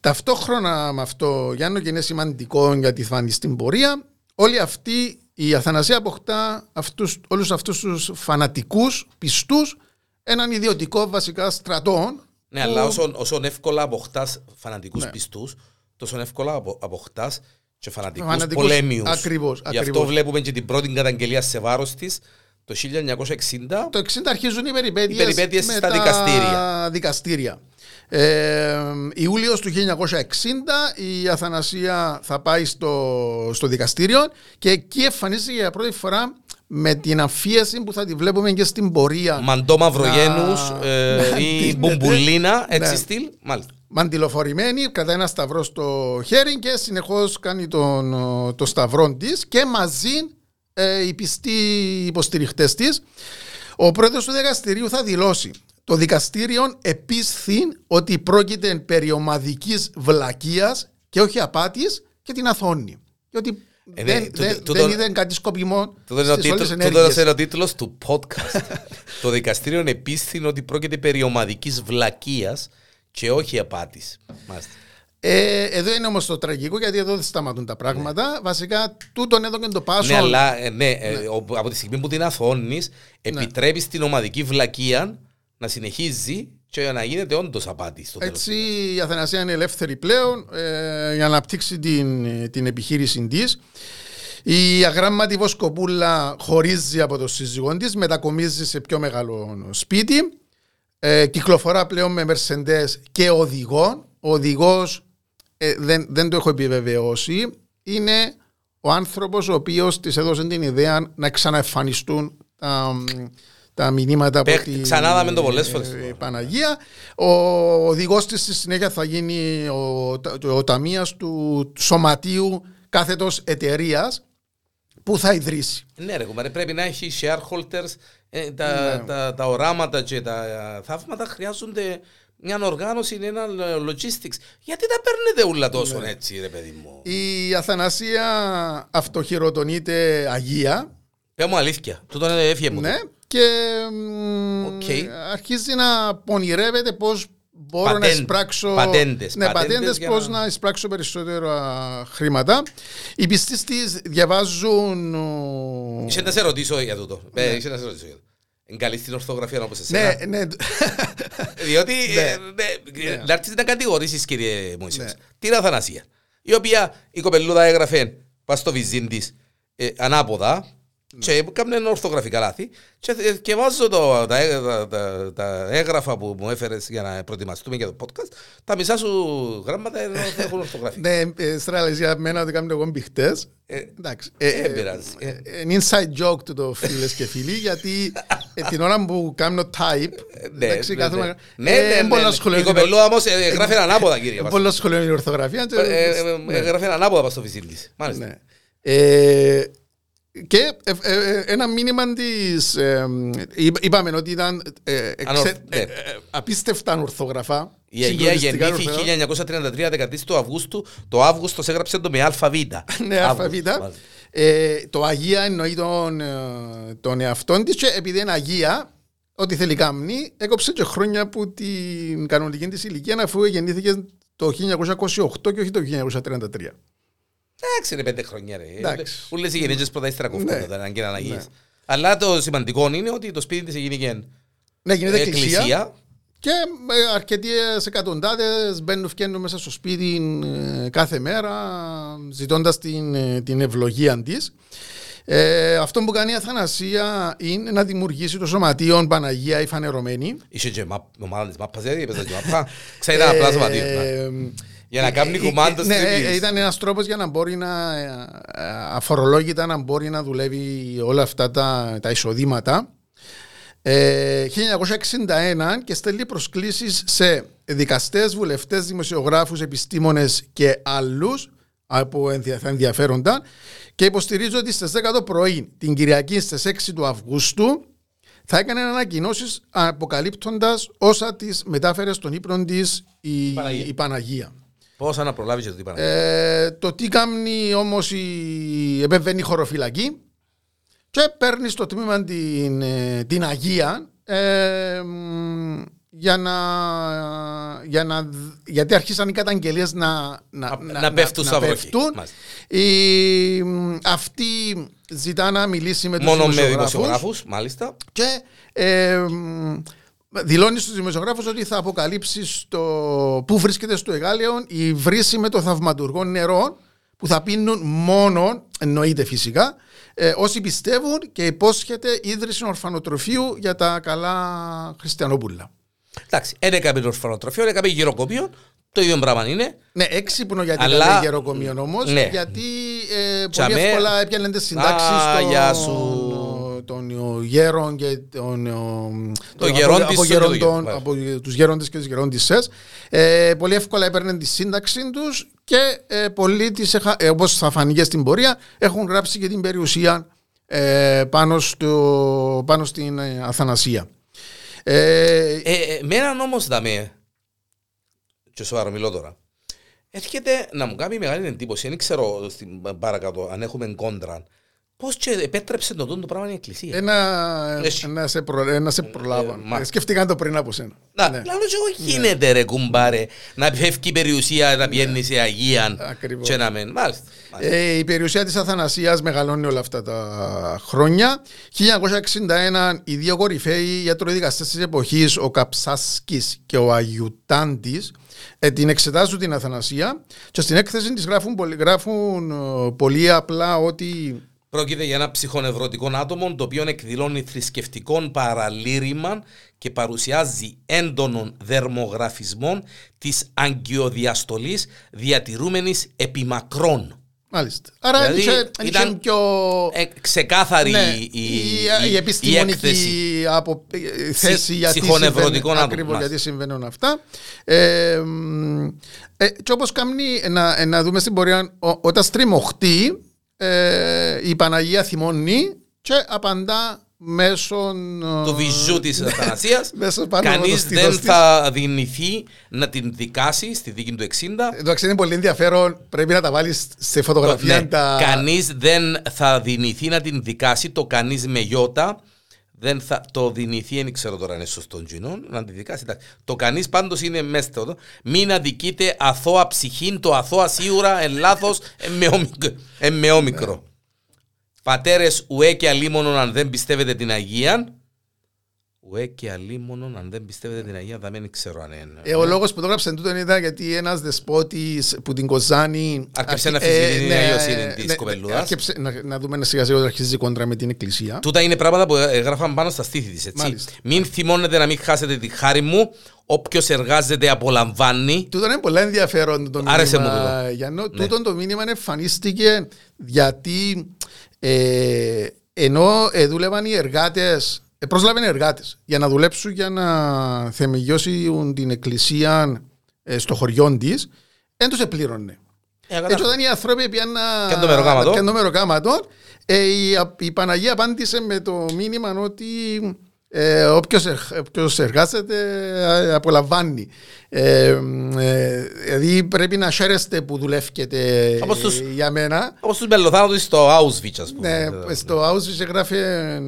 Ταυτόχρονα με αυτό, Γιάννο, και είναι σημαντικό για τη φάνη στην πορεία, όλη αυτή η Αθανασία αποκτά αυτούς, όλους αυτούς τους φανατικούς πιστούς έναν ιδιωτικό βασικά στρατό Ναι, αλλά όσο, όσο εύκολα αποκτάς φανατικούς Ναι. πιστούς, τόσο εύκολα απο, αποκτάς και φανατικούς, Φανατικούς, πολέμιους. ακριβώς, Γι' αυτό ακριβώς. βλέπουμε και την πρώτη καταγγελία σε βάρος της το 1960. Το 60 αρχίζουν οι περιπέτειες, Οι περιπέτειες με στα τα δικαστήρια. δικαστήρια. Ε, Ιούλιος του 1960 η Αθανασία θα πάει στο, στο δικαστήριο και εκεί εμφανίζεται για πρώτη φορά με την αφίεση που θα τη βλέπουμε και στην πορεία. Μαντό Μαυρογένους Να- ε, να ή την- Μπουμπουλίνα, έτσι Ναι. στυλ. Μάλιστα. Μαντιλοφορημένη, κρατάει ένα σταυρό στο χέρι και συνεχώς κάνει τον, το σταυρό της και μαζί ε, οι πιστοί υποστηριχτές της. Ο πρόεδρος του δικαστηρίου θα δηλώσει το δικαστήριο επίσθη ότι πρόκειται περί ομαδικής βλακείας και όχι απάτης και την αθώνει. Και ότι Ε, ναι, δεν, τούτο- δεν, τούτο- δεν είδε κάτι σκοπιμό Τούτο είναι ο στις όλες τίτλος- ενέργειες. τούτος είναι ο τίτλος του podcast. το δικαστήριο επίστην ότι πρόκειται περί ομαδικής βλακείας και όχι απάτης. Μάλιστα. Ε, εδώ είναι όμως το τραγικό γιατί εδώ δεν σταματούν τα πράγματα. Βασικά τούτον εδώ και το πάσο. Ναι, αλλά ε, ναι, ε, ο- από τη στιγμή που την αθώνεις, επιτρέπεις την ομαδική βλακεία να συνεχίζει και να γίνεται όντως απάτη στο τέλος. Έτσι η Αθανασία είναι ελεύθερη πλέον ε, για να αναπτύξει την, την επιχείρηση της. Η αγράμματη Βοσκοπούλα χωρίζει από το σύζυγό της, μετακομίζει σε πιο μεγάλο σπίτι. Ε, κυκλοφορά πλέον με Mercedes και οδηγό. Ο οδηγό δεν, δεν το έχω επιβεβαιώσει. Είναι ο άνθρωπος ο οποίος της έδωσε την ιδέα να ξαναεμφανιστούν τα, τα μηνύματα από Παίχ- την ξανά δάμε το πολλές ε, φορές. ε, Παναγία. Ο οδηγός της στη συνέχεια θα γίνει ο, ο, ο ταμείας του σωματείου κάθετος εταιρείας που θα ιδρύσει. Ναι ρε κουμπάρε, πρέπει να έχει shareholders, ε, τα, τα, τα οράματα και τα ε, θαύματα χρειάζονται μια οργάνωση, ένα ε, logistics. Γιατί τα παίρνετε όλα τόσο έτσι ρε παιδί μου; Η Αθανασία αυτοχειροτονείται Αγία Πες μου αλήθεια, τούτο είναι έφυγε μου. ναι, και μ, Οκ. αρχίζει να πονηρεύεται πώς μπορώ να Πατέν- εισπράξω πατέντες, ναι, πατέντες πατέντες για πώς να- να εισπράξω περισσότερα χρήματα. Οι πιστοί της διαβάζουν ο, Είσαι να σε ρωτήσω για τούτο. Ε, Είσαι να σε ρωτήσω για τούτο. Είναι καλή στην ορθογραφία όπως εσένα. ναι, ναι, Διότι Ναι. ε, ναι, να έρθεις να κατηγορήσεις κύριε Μωυσής. Ναι. Την Αθανασία. Η οποία η κοπελούδα έγραφε πας στο βυζίν της ε, ανάποδα Ναι. Και έκαμε ορθογραφικά λάθη και ε, και βάζω το, τα, ε- τα, τα, τα έγγραφα που μου έφερες για να προετοιμαστούμε για το podcast τα μισά σου γράμματα είναι- έχουν ορθογραφία. ναι, ε, στράλες για μένα ότι κάνω εγώ μπιχτές. Ε, Εντάξει. δεν πειράζει. ε, ε, Είναι inside joke του το φίλες και φίλοι γιατί ε, την ώρα που κάνω type ναι, εντάξει, ναι, κάθομαι- ναι. ε, Ναι, ναι, είναι ναι, πολλά ναι. σχολεία Η στην- κοπελούδα όμως ε, γράφει ανάποδα κύριε. είναι Βάσο. πολλά σχολεία στην ορθογραφία και- Ε, ε, ε, ναι. Γράφει ανάποδα πας στο βυζίν της. Μάλιστα. Ναι. Ε, και ε, ε, ε, ένα μήνυμα της. είπαμε ότι ήταν ε, εξε- Ανορθ- ε, ναι. ε, απίστευτα ορθογραφά. Η Αγία συγκλονιστικά γεννήθη ορθογραφά. 1933 13 του Αυγούστου. Το Αύγουστο έγραψε το με ΑΒ. Ναι, αλφαβήτα. Ε, το Αγία εννοεί τον, ε, τον εαυτό της και επειδή είναι Αγία, ό,τι θέλει κάμνη, έκοψε και χρόνια από την κανονική της ηλικία αφού γεννήθηκε το 1928 και όχι το 1933. Εντάξει, είναι πέντε χρόνια ρε. Εντάξει. Ούλες οι γεννήτες πρώτα ύστερα Ναι. κοφτούν όταν είναι και αναγείς. Αλλά το σημαντικό είναι ότι το σπίτι της έγινε Ναι, γίνεται εκκλησία. εκκλησία. Και ε, αρκετοί εκατοντάδες μπαίνουν φτιάχνουν μέσα στο σπίτι ε, κάθε μέρα ζητώντας την, ε, την ευλογία της. Ε, αυτό που κάνει η Αθανασία είναι να δημιουργήσει το σωματείο Παναγία η Φανερωμένη. Είχε και μαπ- ομάδα της μάπας, δηλαδή έπαιζε και μάπα. Ξέρει ένα απλά σωματείο. Ναι. Ε, Για να κάνει κουμάντος ναι, στην ε, επιχείρηση. ήταν ένας τρόπος για να μπορεί να ε, ε, αφορολόγητα να μπορεί να δουλεύει όλα αυτά τα, τα εισοδήματα. Ε, 1961 και στέλνει προσκλήσεις σε δικαστές, βουλευτές, δημοσιογράφους, επιστήμονες και άλλους από ενδια- θα ενδιαφέρονταν και υποστηρίζει ότι στις 10 το πρωί την Κυριακή στις 6 του Αυγούστου θα έκανε ανακοινώσεις αποκαλύπτοντας όσα τι μετάφερε στον ύπνο της η, Παναγία. η Παναγία. Πώς να προλάβεις και το τι πάνε. Ε, το τι κάνει όμως η επεμβαίνει η χωροφυλακή και παίρνει στο τμήμα την, ε, την Αγία ε, μ, για να, για να, γιατί αρχίσαν οι καταγγελίες να, Να- να πέφτουν στα βροχή. πέφτουν. Μάλιστα. Η, μ, αυτή ζητά να μιλήσει με τους Μόνο με δημοσιογράφους δημοσιογράφους, μάλιστα. και ε, μ, δηλώνεις στους δημοσιογράφους ότι θα αποκαλύψεις στο, πού βρίσκεται στο Εγάλεον η βρύση με το θαυματουργό νερό που θα πίνουν μόνο, εννοείται φυσικά, ε, όσοι πιστεύουν και υπόσχεται ίδρυση ορφανοτροφείου για τα καλά χριστιανόπουλα. Εντάξει, ένα έκαμε το ορφανοτροφείο, ένα έκαμε γυροκομείο, το ίδιο πράγμα είναι. Ναι, έξυπνο γιατί Αλλά- Αλλά... λέει γεροκομείο όμως, Ναι. γιατί ε, πολύ Τσαμέ. εύκολα έπιανε τις συντάξεις Α, γεια σου. Των ε, γέρων και των, ε, των- γερόντις από, από, σου και το γερόντων- γε- από τους γέροντες και τις γερόντισσες. Ε, πολύ εύκολα έπαιρνε τη σύνταξη τους και ε, πολλοί τις, εχα- ε, όπως θα φανεί στην πορεία, έχουν γράψει και την περιουσία ε, πάνω, στο, πάνω στην ε, Αθανασία. Ε, Ε, ε, με έναν όμως δαμέ, και σοβαρό μιλώ τώρα, έρχεται να μου κάνει μεγάλη εντύπωση, δεν ξέρω στην παρακάτω αν έχουμε κόντρα, πώς και επέτρεψε το τούτο πράγμα η Εκκλησία. Ένα, Έχει. να σε, προ, να σε προλάβω. ε, μα- Ε, Σκεφτήκαν το πριν από σένα. Να, Ναι. λαλό και εγώ γίνεται ρε κουμπάρε, να φεύγει η περιουσία, να πηγαίνει σε Αγία Ακριβώς. και να μεν. Μάλιστα. μάλιστα. Ε, η περιουσία της Αθανασίας μεγαλώνει όλα αυτά τα χρόνια. 1961 οι δύο κορυφαίοι ιατροδικαστές της εποχής, ο Καψάσκης και ο Αγιουτάντης, ε, την εξετάζουν την Αθανασία και στην έκθεση της γράφουν, πολύ- γράφουν ε, πολύ απλά ότι Πρόκειται για ένα ψυχονευρωτικό άτομο το οποίο εκδηλώνει θρησκευτικό παραλήρημα και παρουσιάζει έντονων δερμογραφισμών της αγκιοδιαστολής διατηρούμενης επιμακρών. Μάλιστα. Άρα Δηλαδή, είχε, ήταν είχε πιο... Ε, ξεκάθαρη Ναι, η, η, η, η η επιστημονική έκθεση. από, ε, θέση γιατί ψυχονευρωτικό συμβαίνει, να ακριβώς δούμε. γιατί συμβαίνουν αυτά. Ε, μ, ε, και όπως κάνει να, ε, να δούμε στην πορεία, ο, όταν στριμωχτεί ε, η Παναγία θυμώνει και απαντά μέσω ε, του βυζού της Αθανασίας μέσω πάνω από το κανείς στήθος δεν της. θα δυνηθεί να την δικάσει στη δίκη του 60 Εντάξει είναι πολύ ενδιαφέρον, πρέπει να τα βάλεις σε φωτογραφία Ναι, τα... Κανείς δεν θα δυνηθεί να την δικάσει το κανείς με γιώτα. Δεν θα το δυνηθεί, δεν ξέρω τώρα αν είναι σωστό τζινό, να την δικάσει. εντάξει. Το κανείς πάντως είναι μέσα στο. Μην αδικείτε αθώα ψυχήν, το αθώα σίγουρα εν λάθος, εν μεόμικρο. εν μεόμικρο. Πατέρες ουέ και αλίμονον αν δεν πιστεύετε την Αγία. Ουέ και αλίμονον αν δεν πιστεύετε την Αγία, δεν ξέρω αν είναι. Ε, ο λόγος που το έγραψε τούτο ήταν γιατί ένας δεσπότης που την Κοζάνη. Άρκεψε να αρχι- αμφισβητεί την ναι, αγιοσύνη της ναι, κοπελούδας. άρκεψε να, να δούμε να σιγά σιγά ότι αρχίζει κόντρα με την Εκκλησία. Τούτα είναι πράγματα που έγραφαν πάνω στα στήθη της, έτσι. Μάλιστα. Μην θυμώνετε να μην χάσετε τη χάρη μου. Όποιος εργάζεται απολαμβάνει. Τούτο είναι πολύ ενδιαφέρον το Άρεσε μήνυμα. μου τούτο. Γιάννο. Ναι. Τούτο το μήνυμα εμφανίστηκε γιατί ε, ενώ ε, δούλευαν οι εργάτες, ε, πρόσλαβαν εργάτες για να δουλέψουν για να θεμελιώσουν την εκκλησία ε, στο χωριό της, δεν του επλήρωνε. Έτσι όταν οι άνθρωποι πήγαν να Καν το μεροκάματο. καν το μεροκάματο, ε, η, η Παναγία απάντησε με το μήνυμα ότι ε, όποιος, ερ- όποιος εργάζεται ε, απολαμβάνει. Ε, ε, δηλαδή πρέπει να χαίρεστε που δουλεύετε ε, Όπως τους- για μένα. Όπως τους μελοθάνατους στο Auschwitz, ας πούμε. Ναι, στο Auschwitz γράφει ε,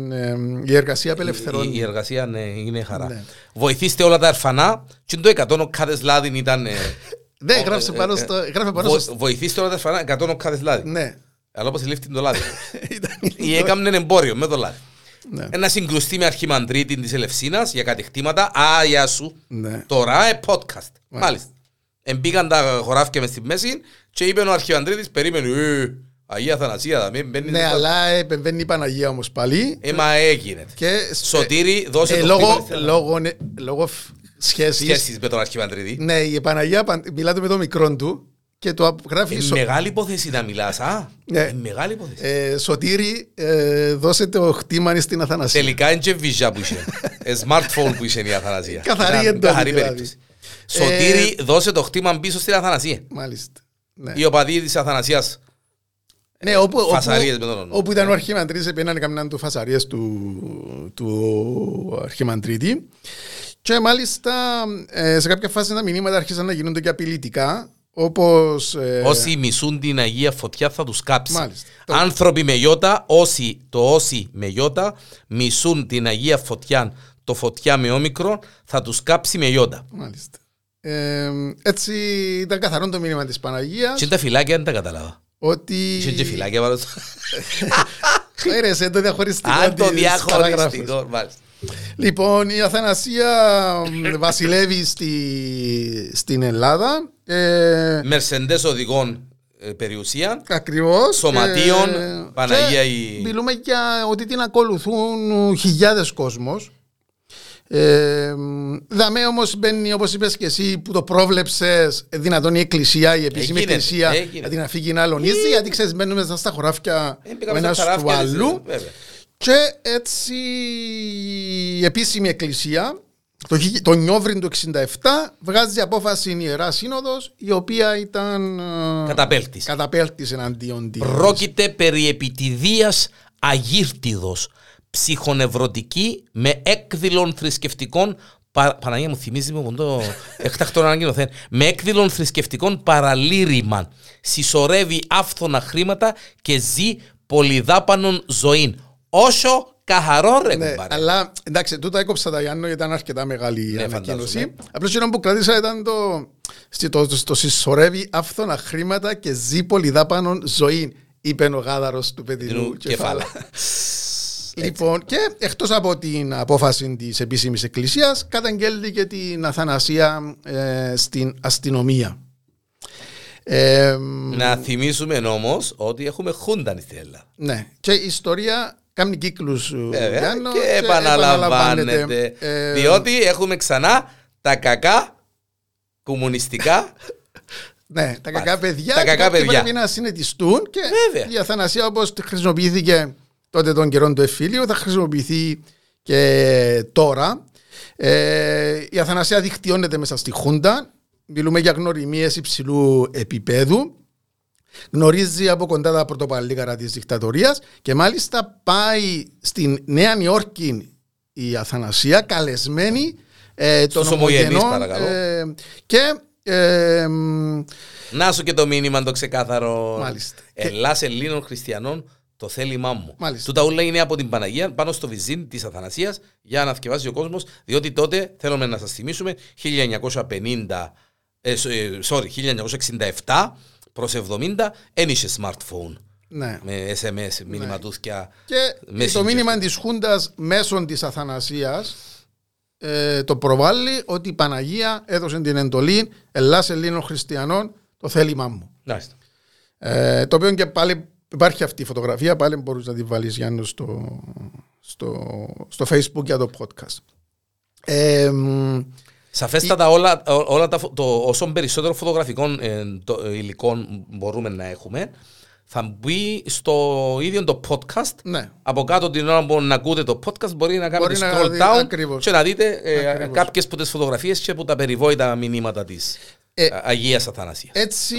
η εργασία Η, απελευθερώνει. η εργασία ναι, είναι χαρά. Ναι. Βοηθήστε όλα τα ερφανά. Και το 100 οκάδες λάδιν ήταν... ε, Ναι, ο- γράψε ε, πάνω ε, στο... Γράφε πάνω βο- στο... Βοηθήστε όλα τα ερφανά 100 οκάδες λάδιν. Ναι. Αλλά όπως λήφθη το λάδι. Ήταν- Ή έκαμνε εμπόριο με το λάδι. Ναι. Ένα συγκρουστή με αρχιμαντρίτη της Ελευσίνας για κατηχτήματα. Α, γεια σου. Ναι. Τώρα, ε, podcast. Μάλιστα. Εμπήκαν τα χωράφια μες στη μέση και είπε ο αρχιμαντρίτης, περίμενε, ε, Αγία Θανασία, θα μην μπαίνει... Ναι, αλλά επεμβαίνει η Παναγία όμως πάλι Ε, μα έγινε. και Σωτήρη, δώσε ε, το λόγω, χτύπημα στη Ελλάδα. λόγω, ναι, λόγω φ- σχέσεις. Σχέσεις με τον Αρχιμαντρίδη. Ναι, η Παναγία Παν- μιλάτε με το μικρό του και το γράφει Είναι σο- μεγάλη υπόθεση να μιλάς, α. Ναι. Είναι μεγάλη υπόθεση. ε, Σωτήρη, ε, δώσε το χτήμα στην Αθανασία. Τελικά είναι και βίζα που είχε. Ε, Smartphone που είχε η Αθανασία. Καθαρή Ήταν εντολή, Καθαρή δηλαδή. περίπτωση. Σωτήρη, δώσε το χτήμα πίσω στην Αθανασία. Μάλιστα. Ναι. Οι οπαδοί της Αθανασίας. Ναι, όπου, όπου, Φασαρίες με τον όνομα. όπου ήταν ο Αρχιμαντρίτης επέναν καμνάν του φασαρίες του, του Αρχιμαντρίτη και μάλιστα ε, σε κάποια φάση τα μηνύματα άρχισαν να γίνονται και απειλητικά όπως ε, Όσοι μισούν την Αγία Φωτιά θα τους κάψει. Μάλιστα. Το- Άνθρωποι με γιώτα, όσοι, το όσοι με γιώτα μισούν την Αγία Φωτιά, το φωτιά με όμικρο, θα τους κάψει με γιώτα. μάλιστα. Ε, έτσι ήταν καθαρό το μήνυμα της Παναγίας Και τα φυλάκια δεν τα κατάλαβα. ότι Είχε και φυλάκια πάνω στο... Έρεσε το διαχωριστικό Αν το της παραγράφης. διαχωριστικό. μάλιστα. Λοιπόν, η Αθανασία μ, βασιλεύει στη, στην Ελλάδα. Ε, Μερσεντές οδηγών ε, περιουσία. Ακριβώς. Σωματείων, Παναγία και η- Μιλούμε για ότι την ακολουθούν χιλιάδες κόσμος. Ε, δαμέ όμως μπαίνει όπως είπες και εσύ που το πρόβλεψες δυνατόν η εκκλησία, η επίσημη Έγινε, εκκλησία έγινε. να την αφήγει να αλωνίζει γιατί ξέρεις μπαίνουμε μέσα στα χωράφια Ε, ο πήγαμε ένας στα του ταράφια της, άλλου βέβαια. Και έτσι η επίσημη εκκλησία το, χι- το Νιόβριν του 67 βγάζει απόφαση η Ιερά Σύνοδος η οποία ήταν ε, Καταπέλτης. καταπέλτης εναντίον της. Πρόκειται περί επιτιδίας αγύρτιδος, ψυχονευρωτική με έκδηλων θρησκευτικών Πα, Παναγία μου θυμίζει μου το εκτακτόν ανακοινωθέν. Με έκδηλων θρησκευτικών παραλήρημαν. Συσσωρεύει άφθονα χρήματα και ζει πολυδάπανων ζωήν. Όσο καθαρό ρε Ναι, κουμπάρε. αλλά εντάξει, τούτα έκοψα τα Γιάννο γιατί ήταν αρκετά μεγάλη η Ναι, ανακοίνωση. φαντάζομαι. Απλώς το που κρατήσα ήταν το, στο, το, το, το συσσωρεύει άφθονα χρήματα και ζει πολυδάπανων ζωή, είπε ο γάδαρος του παιδινού Παιδινού κεφάλα. κεφάλα. Λοιπόν, και εκτός από την απόφαση της επίσημης εκκλησίας, καταγγέλνει και την αθανασία ε, στην αστυνομία. Ε, Να θυμίσουμε όμως ότι έχουμε χούνταν στην Ελλάδα. ναι, και η ιστορία κάνει κύκλους Βέβαια, και επαναλαμβάνεται. Ε, Διότι έχουμε ξανά τα κακά κομμουνιστικά. Ναι, τα κακά Μάλιστα. παιδιά. Τα και κακά κάποιοι παιδιά. Πρέπει να συνετιστούν και Βέβαια. η αθανασία όπως χρησιμοποιήθηκε τότε των καιρών του εφήλιου θα χρησιμοποιηθεί και τώρα. Ε, η αθανασία δικτυώνεται μέσα στη Χούντα. Μιλούμε για γνωριμίες υψηλού επίπεδου. Γνωρίζει από κοντά τα πρωτοπαλίγαρα της δικτατορίας και μάλιστα πάει στην Νέα Νιόρκη η Αθανασία καλεσμένη ε, των Στους ομογενείς, ομογενών παρακαλώ. ε, και ε, μ, Να σου και το μήνυμα το ξεκάθαρο. Μάλιστα. Ελλάς Ελλήνων Χριστιανών το θέλημά μου. Μάλιστα. Τούτα όλα είναι από την Παναγία πάνω στο βυζίν της Αθανασίας για να θυκευάσει ο κόσμος, διότι τότε θέλουμε να σας θυμίσουμε 1950, ε, σ- ε, sorry, 1967 προς 70 δεν είχε smartphone ναι. με SMS, μηνυματούθια. Και Messenger. το μήνυμα της Χούντας μέσω της Αθανασίας ε, το προβάλλει ότι η Παναγία έδωσε την εντολή Ελλάς Ελλήνων Χριστιανών το θέλημά μου. Μάλιστα. Ε, το οποίο και πάλι υπάρχει αυτή η φωτογραφία, πάλι μπορείς να τη βάλεις Γιάννη στο, στο, στο facebook για το podcast. Ε, μ, Σαφέστατα όλα, ό- όλα τα, φω- το, όσο περισσότερο φωτογραφικών ε, το, ε, υλικών μπορούμε να έχουμε θα μπει στο ίδιο το podcast ναι. από κάτω την ώρα που να ακούτε το podcast μπορεί να κάνετε Μπορεί να scroll δει- down ακριβώς. και να δείτε ε, Ακριβώς. κάποιες από τις φωτογραφίες και από τα περιβόητα μηνύματα της Ε, ε, Αγίας Αθανασίας. Έτσι,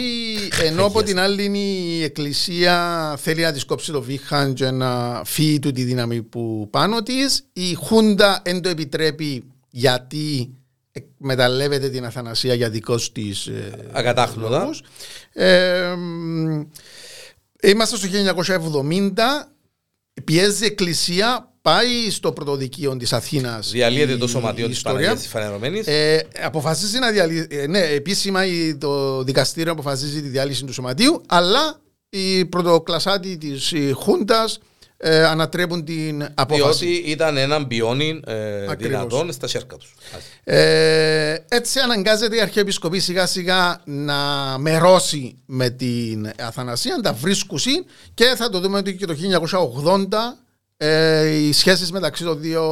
ενώ από την άλλη είναι η Εκκλησία θέλει να της κόψει το βήχαν και να φύγει του τη δύναμη που πάνω της, η Χούντα δεν το επιτρέπει γιατί εκμεταλλεύεται την Αθανασία για δικός της ε, Ακατάχνοτα. λόγους. Ε, μ, είμαστε στο 1970, πιέζει η Εκκλησία, πάει στο πρωτοδικείο της Αθήνας. Διαλύεται η- το σωματείο η της ιστορία. Παναγίας της Φανερωμένης. Ε, αποφασίζει να διαλύσει. ναι, επίσημα η- το δικαστήριο αποφασίζει τη διάλυση του σωματείου, αλλά οι πρωτοκλασσάτοι της Χούντας ε, ανατρέπουν την απόφαση. διότι ήταν έναν πιόνι ε, Ακριβώς. δυνατόν στα σέρκα τους. Ε, έτσι αναγκάζεται η Αρχιεπισκοπή σιγά σιγά να μερώσει με την Αθανασία, να τα βρίσκουσι και θα το δούμε ότι και το 1980 ε, οι σχέσεις μεταξύ των δύο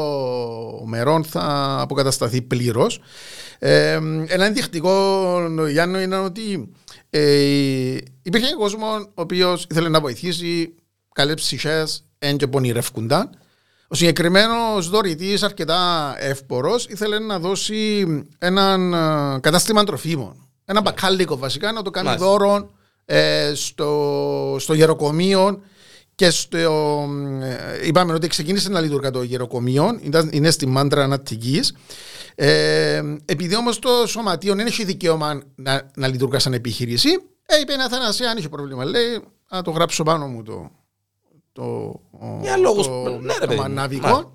μερών θα αποκατασταθεί πλήρως. Ε, ένα ενδεικτικό, Γιάννο, είναι ότι ε, υπήρχε κόσμο ο οποίος ήθελε να βοηθήσει καλέ ψυχέ, εν και πονηρεύκονταν. Ο συγκεκριμένος δωρητής, αρκετά εύπορος, ήθελε να δώσει έναν ε, κατάστημα τροφίμων. Ένα μπακάλικο βασικά, να το κάνει Μάλιστα. δώρο ε, στο, στο γεροκομείο και στο, ε, είπαμε ότι ξεκίνησε να λειτουργεί το γεροκομείο, είναι στη μάντρα αναπτυκή. Ε, επειδή όμως το σωματείο δεν έχει δικαίωμα να, να λειτουργά σαν επιχείρηση, ε, είπε ένα Αθανασία, αν είχε πρόβλημα. Λέει, να το γράψω πάνω μου το, το, για λόγους, το, ναι, το μανάβικο.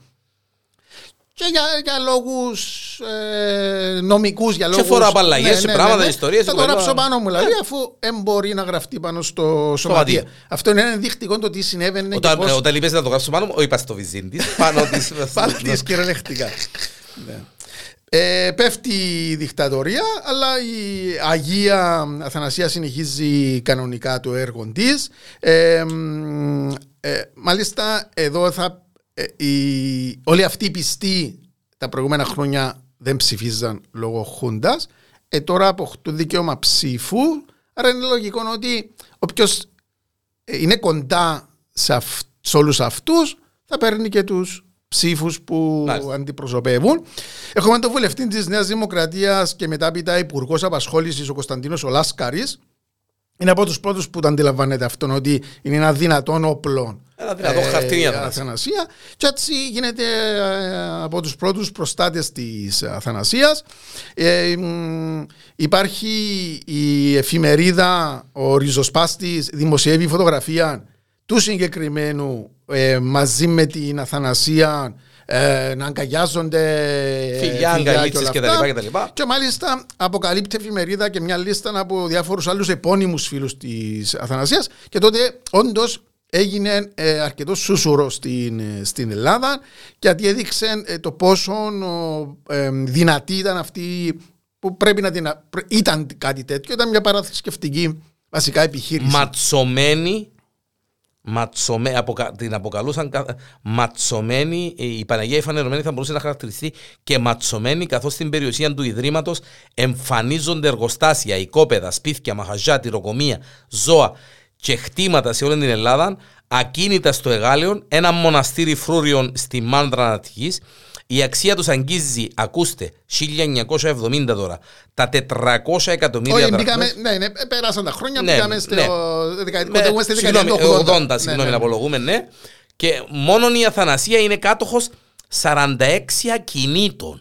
Και για, για λόγους ε, νομικούς, για λόγου. Και φορά απαλλαγές, ναι, σε ναι, πράγματα, ναι, ναι. ιστορίες. Θα το γράψω πάνω μου, δηλαδή, αφού δεν μπορεί να γραφτεί πάνω στο σωματείο. Αυτό είναι ένα ενδεικτικό το τι συνέβαινε. Όταν, πώς... όταν είπες να το γράψω πάνω μου, είπας στο βυζίν τη. Πάνω τη. Πάνω της κυριολεκτικά. ναι. Ε, πέφτει η δικτατορία, αλλά η Αγία Αθανασία συνεχίζει κανονικά το έργο της. Ε, ε, μάλιστα, εδώ θα. Ε, η, όλοι αυτοί οι πιστοί τα προηγούμενα χρόνια δεν ψηφίζαν λόγω χούντας. Ε, τώρα αποκτούν δικαίωμα ψήφου. Άρα είναι λογικό ότι όποιος είναι κοντά σε, αυ, σε όλους αυτούς θα παίρνει και τους ψήφους που Μάλιστα. αντιπροσωπεύουν. Έχουμε τον βουλευτή της Νέας Δημοκρατίας και μετάπειτα υπουργός απασχόλησης ο Κωνσταντίνος Ολάσκαρης. Είναι από τους πρώτους που το αντιλαμβάνεται αυτόν ότι είναι ένα δυνατόν όπλο. Ένα δυνατό ε, χαρτί για αθανασία. Και έτσι γίνεται ε, από τους πρώτους προστάτες της αθανασίας. Ε, υπάρχει η εφημερίδα, ο Ριζοσπάστης, δημοσιεύει φωτογραφία του συγκεκριμένου ε, μαζί με την Αθανασία ε, να αγκαλιάζονται φιλιά, αγκαλίτσες και τα λοιπά και τα λοιπά. Και μάλιστα αποκαλύπτει εφημερίδα και μια λίστα από διάφορους άλλους επώνυμους φίλους της Αθανασίας και τότε όντως έγινε ε, αρκετός σούσουρος στην, ε, στην Ελλάδα γιατί έδειξε ε, το πόσο ε, δυνατή ήταν αυτή που πρέπει να την... Ήταν κάτι τέτοιο, ήταν μια παραθυσκευτική βασικά επιχείρηση. Ματσωμένη ματσομέ, αποκα, την αποκαλούσαν ματσωμένη, η Παναγία Εφανερωμένη θα μπορούσε να χαρακτηριστεί και ματσωμένη καθώς στην περιουσία του Ιδρύματος εμφανίζονται εργοστάσια, οικόπεδα, σπίτια, μαχαζιά, τυροκομεία, ζώα και χτήματα σε όλη την Ελλάδα, ακίνητα στο Εγάλεον, ένα μοναστήρι φρούριων στη Μάνδρα Ανατικής, η αξία τους αγγίζει, ακούστε, 1970 τώρα, τα 400 εκατομμύρια Όχι, μπήκαμε, ναι, ναι, πέρασαν τα χρόνια, ναι, μπήκαμε στο ναι. ναι, στη δεκαετία του 80. 80, συγγνώμη, ναι, ναι. απολογούμε, ναι. Και μόνο η Αθανασία είναι κάτοχος 46 ακινήτων.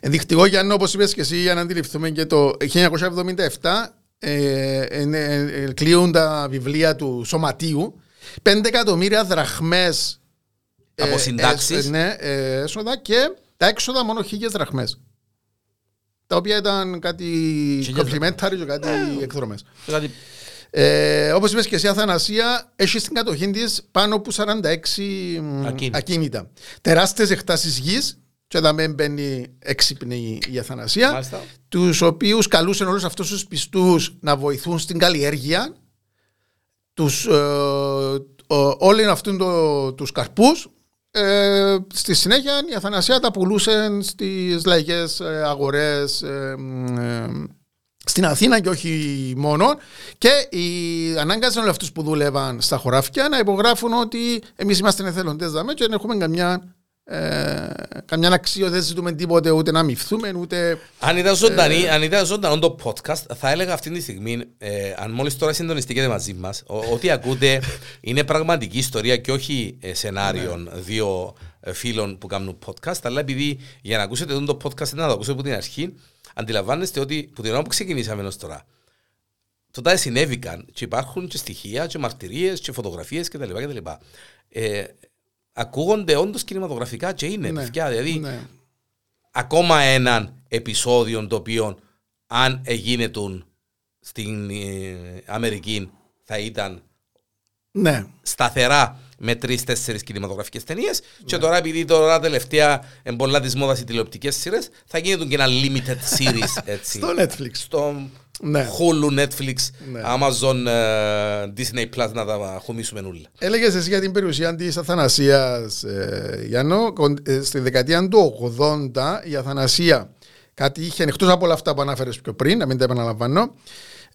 Ενδεικτικό, Γιάννη, όπως είπες και εσύ, για να αντιληφθούμε και το 1977 ε, ε, ε, κλείουν τα βιβλία του Σωματείου 5 εκατομμύρια δραχμές από συντάξεις. Ε, ναι, ε, έσοδα και τα έξοδα μόνο χίλιες δραχμές. Τα οποία ήταν κάτι complimentary και κάτι ε, εκδρομές. Κάτι... Ε, Όπως είπες και εσύ, Αθανασία, έχεις στην κατοχή της πάνω από 46 ακίνητα. ακίνητα. Τεράστιες εκτάσεις γης, και εδώ δεν μπαίνει έξυπνη η Αθανασία, τους οποίους καλούσαν όλους αυτούς τους πιστούς να βοηθούν στην καλλιέργεια. Τους, ε, όλοι αυτού το, τους καρπούς ε, στη συνέχεια η Αθανασία τα πουλούσε στις λαϊκές ε, αγορές ε, ε, στην Αθήνα και όχι μόνο. Και οι ανάγκασαν όλοι αυτούς που δούλευαν στα χωράφια να υπογράφουν ότι εμείς είμαστε εθελοντές δάμε και δεν έχουμε καμιά ε, καμιά αξία δεν ζητούμε τίποτε ούτε να μυφθούμε ούτε... Αν ήταν, ζωντανή, ε, αν ήταν ζωντανό το podcast θα έλεγα αυτή τη στιγμή ε, αν μόλις τώρα συντονιστήκετε μαζί μας ό,τι ακούτε είναι πραγματική ιστορία και όχι ε, σενάριο ναι. δύο ε, φίλων που κάνουν podcast αλλά επειδή για να ακούσετε το podcast να το ακούσετε από την αρχή αντιλαμβάνεστε ότι που την ώρα που ξεκινήσαμε ως τώρα τότε συνέβηκαν και υπάρχουν και στοιχεία και μαρτυρίες και φωτογραφίες κτλ. Ε, ακούγονται όντως κινηματογραφικά και είναι. Ναι, δηλαδή, ναι. ακόμα έναν επεισόδιο το οποίο αν εγίνεται στην ε, Αμερική θα ήταν ναι. σταθερά με τρει-τέσσερι κινηματογραφικές ταινίες. Ναι. Και τώρα, επειδή τώρα τελευταία εμπολά της μόδας οι τηλεοπτικές σειρές, θα γίνεται και ένα limited series. Έτσι, στο Netflix. Στο, Ναι. Hulu, Netflix, Ναι. Amazon, ε, Disney Plus να τα χωμίσουμε όλα. Έλεγες εσύ για την περιουσία της Αθανασίας, ε, Γιάννο. Κον- ε, στη δεκαετία του 80 η Αθανασία κάτι είχε εκτός από όλα αυτά που ανάφερε πιο πριν, να μην τα επαναλαμβάνω.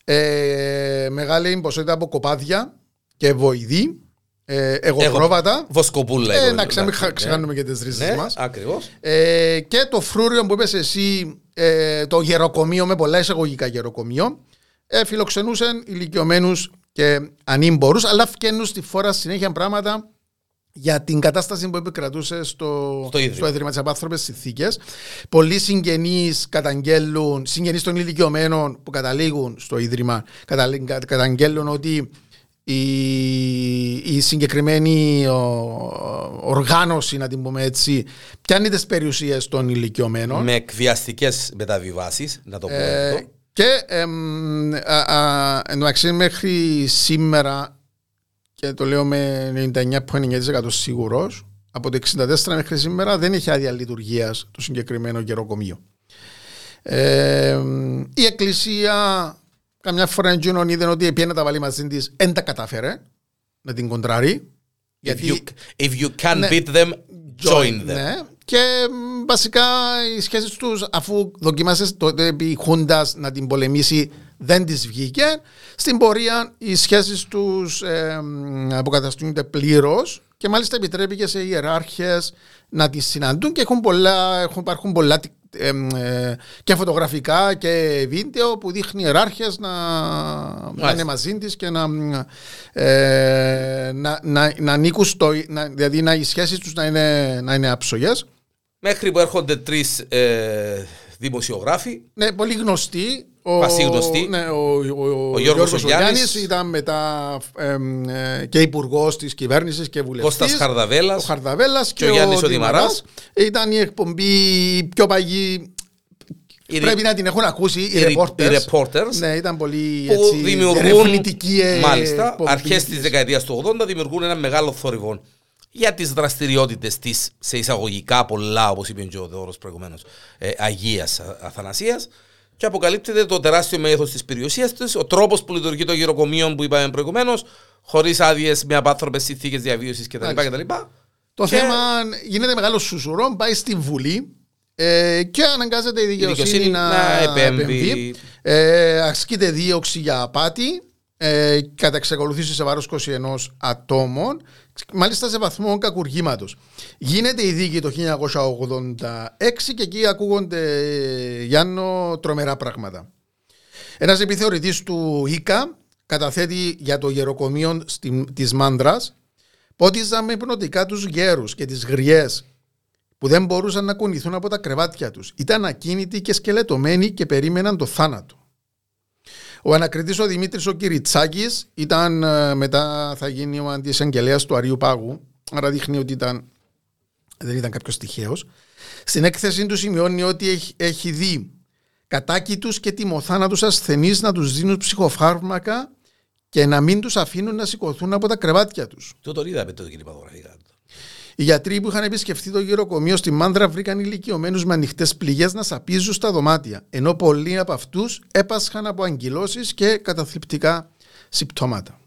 Ε, μεγάλη ποσότητα από κοπάδια και βοηδή, ε, εγωπρόβατα. Βοσκοπούλα. Ε, εγώ, να ξα- μην εντάξει, χα- ξεχάνουμε και τις ρίζες Ναι, μας. ακριβώς. Ε, και το φρούριο που είπες εσύ, ε, το γεροκομείο με πολλά εισαγωγικά γεροκομείο, ε, φιλοξενούσαν ηλικιωμένους και ανήμπορους, αλλά φκαίνουν στη φόρα συνέχεια πράγματα για την κατάσταση που επικρατούσε στο, Στο Ίδρυμα. στο Ίδρυμα της Απάνθρωπες Συνθήκες. Πολλοί συγγενείς καταγγέλουν, συγγενείς των ηλικιωμένων που καταλήγουν στο Ίδρυμα, καταλή- κα- καταγγέλουν ότι η, η συγκεκριμένη ο, οργάνωση, να την πούμε έτσι, πιάνει τις περιουσίες των ηλικιωμένων. Με εκβιαστικές μεταβιβάσεις, να το πω Ε, αυτό. και εμ, α, α, εντάξει, μέχρι σήμερα, και το λέω με 99,9% σίγουρος, από το 64 μέχρι σήμερα δεν έχει άδεια λειτουργίας το συγκεκριμένο γεροκομείο. Ε, εμ, η Εκκλησία καμιά φορά εντζήνων είδε ότι πήγαινε να τα βάλει μαζί της, δεν τα κατάφερε να την κοντράρει. If you, if you can Ναι. beat them, join them. Ναι. Και μ, βασικά οι σχέσεις τους, αφού δοκιμάσες τότε επί Χούντας να την πολεμήσει, δεν της βγήκε. Στην πορεία οι σχέσεις τους ε, μ, αποκαταστούνται πλήρως και μάλιστα επιτρέπει και σε ιεράρχες να τις συναντούν και έχουν πολλά, έχουν, υπάρχουν πολλά ε, μ, ε, και φωτογραφικά και βίντεο που δείχνει ιεράρχες να, να είναι μαζί της και να, μ, ε, να, να, να ανήκουν στο, να, δηλαδή να οι σχέσεις τους να είναι, να είναι άψογες. Μέχρι που έρχονται τρεις ε, δημοσιογράφοι, Ναι, πολύ γνωστή. Ο, Πασίγνωστη. Ναι, ο, ο, ο, Ο Γιώργος Γιώργος ο ο Γιάννης. Γιάννης ήταν μετά εμ, ε, και υπουργός της κυβέρνησης και βουλευτής. Κώστας Ο Χαρδαβέλας, Χαρδαβέλας και, και ο Γιάννης ο Δημαράς. Δημαράς. Ήταν η εκπομπή πιο παγή. οι, Πρέπει να την έχουν ακούσει οι, οι, οι reporters. reporters Ναι, ήταν πολύ που έτσι, δημιουργούν, ερευνητική ε, μάλιστα, εκπομπή αρχές της. της δεκαετίας του 80 δημιουργούν ένα μεγάλο θόρυβο για τις δραστηριότητες της σε εισαγωγικά πολλά, όπως είπε και ο Δεώρος προηγουμένως, ε, Αγίας Α- Αθανασίας και αποκαλύπτεται το τεράστιο μέγεθος της περιουσίας της, ο τρόπος που λειτουργεί το γεροκομείο που είπαμε προηγουμένως, χωρίς άδειες με απάνθρωπες συνθήκες διαβίωσης κτλ. Μάλιστα. κτλ. Το Και- θέμα γίνεται μεγάλο σουσουρό, πάει στη Βουλή ε, και αναγκάζεται η δικαιοσύνη, δικαιοσύνη να, να επέμβει. επεμβεί. Ε, ασκείται δίωξη για απάτη ε, κατά εξακολουθήσει σε βάρος 21 ατόμων, μάλιστα σε βαθμό κακουργήματος. Γίνεται η δίκη το 1986 και εκεί ακούγονται, Γιάννο, τρομερά πράγματα. Ένας επιθεωρητής του ΙΚΑ καταθέτει για το γεροκομείο της Μάντρα πότιζαν με πνοτικά τους γέρους και τις γριές που δεν μπορούσαν να κουνηθούν από τα κρεβάτια τους. Ήταν ακίνητοι και σκελετωμένοι και περίμεναν το θάνατο. Ο ανακριτής ο Δημήτρης ο Κυριτσάκης ήταν ε, μετά θα γίνει ο αντισαγγελέας του Αριού Πάγου άρα δείχνει ότι ήταν, δεν ήταν κάποιος τυχαίος στην έκθεση του σημειώνει ότι έχει, έχει δει κατάκητους και τιμοθάνατους ασθενείς να τους δίνουν ψυχοφάρμακα και να μην τους αφήνουν να σηκωθούν από τα κρεβάτια τους. Το τον είδαμε το κινηματογραφικά. Οι γιατροί που είχαν επισκεφτεί το γεροκομείο στη Μάνδρα βρήκαν ηλικιωμένους με ανοιχτές πληγές να σαπίζουν στα δωμάτια, ενώ πολλοί από αυτούς έπασχαν από αγκυλώσει και καταθλιπτικά συμπτώματα.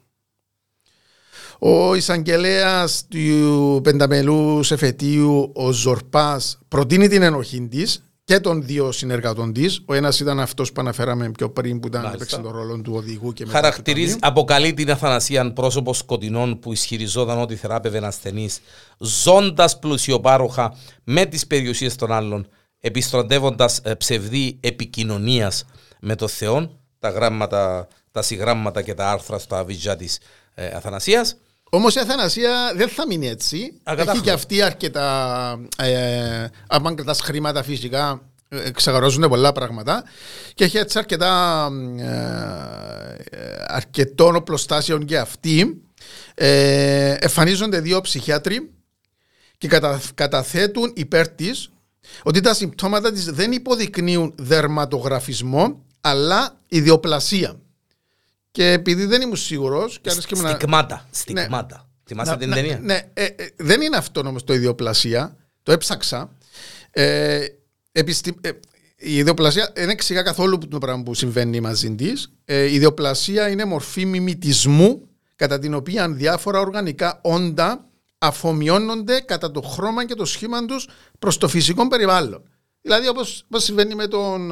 Ο εισαγγελέας του πενταμελούς εφετείου, ο Ζορπάς, προτείνει την ενοχή της και των δύο συνεργατών της. Ο ένας ήταν αυτός που αναφέραμε πιο πριν, που ήταν Μάλιστα. έπαιξε τον ρόλο του οδηγού και μετά του Χαρακτηρίζει, ταμείου. αποκαλεί την Αθανασία πρόσωπος σκοτεινών που ισχυριζόταν ότι θεράπευε ασθενείς, ζώντας πλουσιοπάροχα με τις περιουσίες των άλλων, επιστροντεύοντα ψευδή επικοινωνίας με το Θεό, τα, γράμματα, τα συγγράμματα και τα άρθρα στο αβιτζά της ε, Αθανασίας. Όμως η Αθανασία δεν θα μείνει έτσι. Ακατάφλο. Έχει και αυτή αρκετά. Ε, αν κρατάς χρήματα φυσικά, ε, ξεγαράζονται πολλά πράγματα. Και έχει έτσι αρκετά. Ε, ε, αρκετών οπλοστάσεων και αυτή. Ε, εμφανίζονται δύο ψυχιάτροι και κατα, καταθέτουν υπέρ της ότι τα συμπτώματα της δεν υποδεικνύουν δερματογραφισμό αλλά ιδιοπλασία. Και επειδή δεν ήμουν σίγουρος. Στικμάτα. Στικμάτα. Θυμάσαι Να- την να- ταινία; Ναι, ε, ε, δεν είναι αυτό όμως το ιδιοπλασία. Το έψαξα. Ε, επιστη- ε, η ιδιοπλασία δεν εξηγά καθόλου το πράγμα που συμβαίνει μαζί της. Ε, η ιδιοπλασία είναι μορφή μιμητισμού κατά την οποία διάφορα οργανικά όντα αφομοιώνονται κατά το χρώμα και το σχήμα τους προς το φυσικό περιβάλλον. Δηλαδή, όπως συμβαίνει με τον,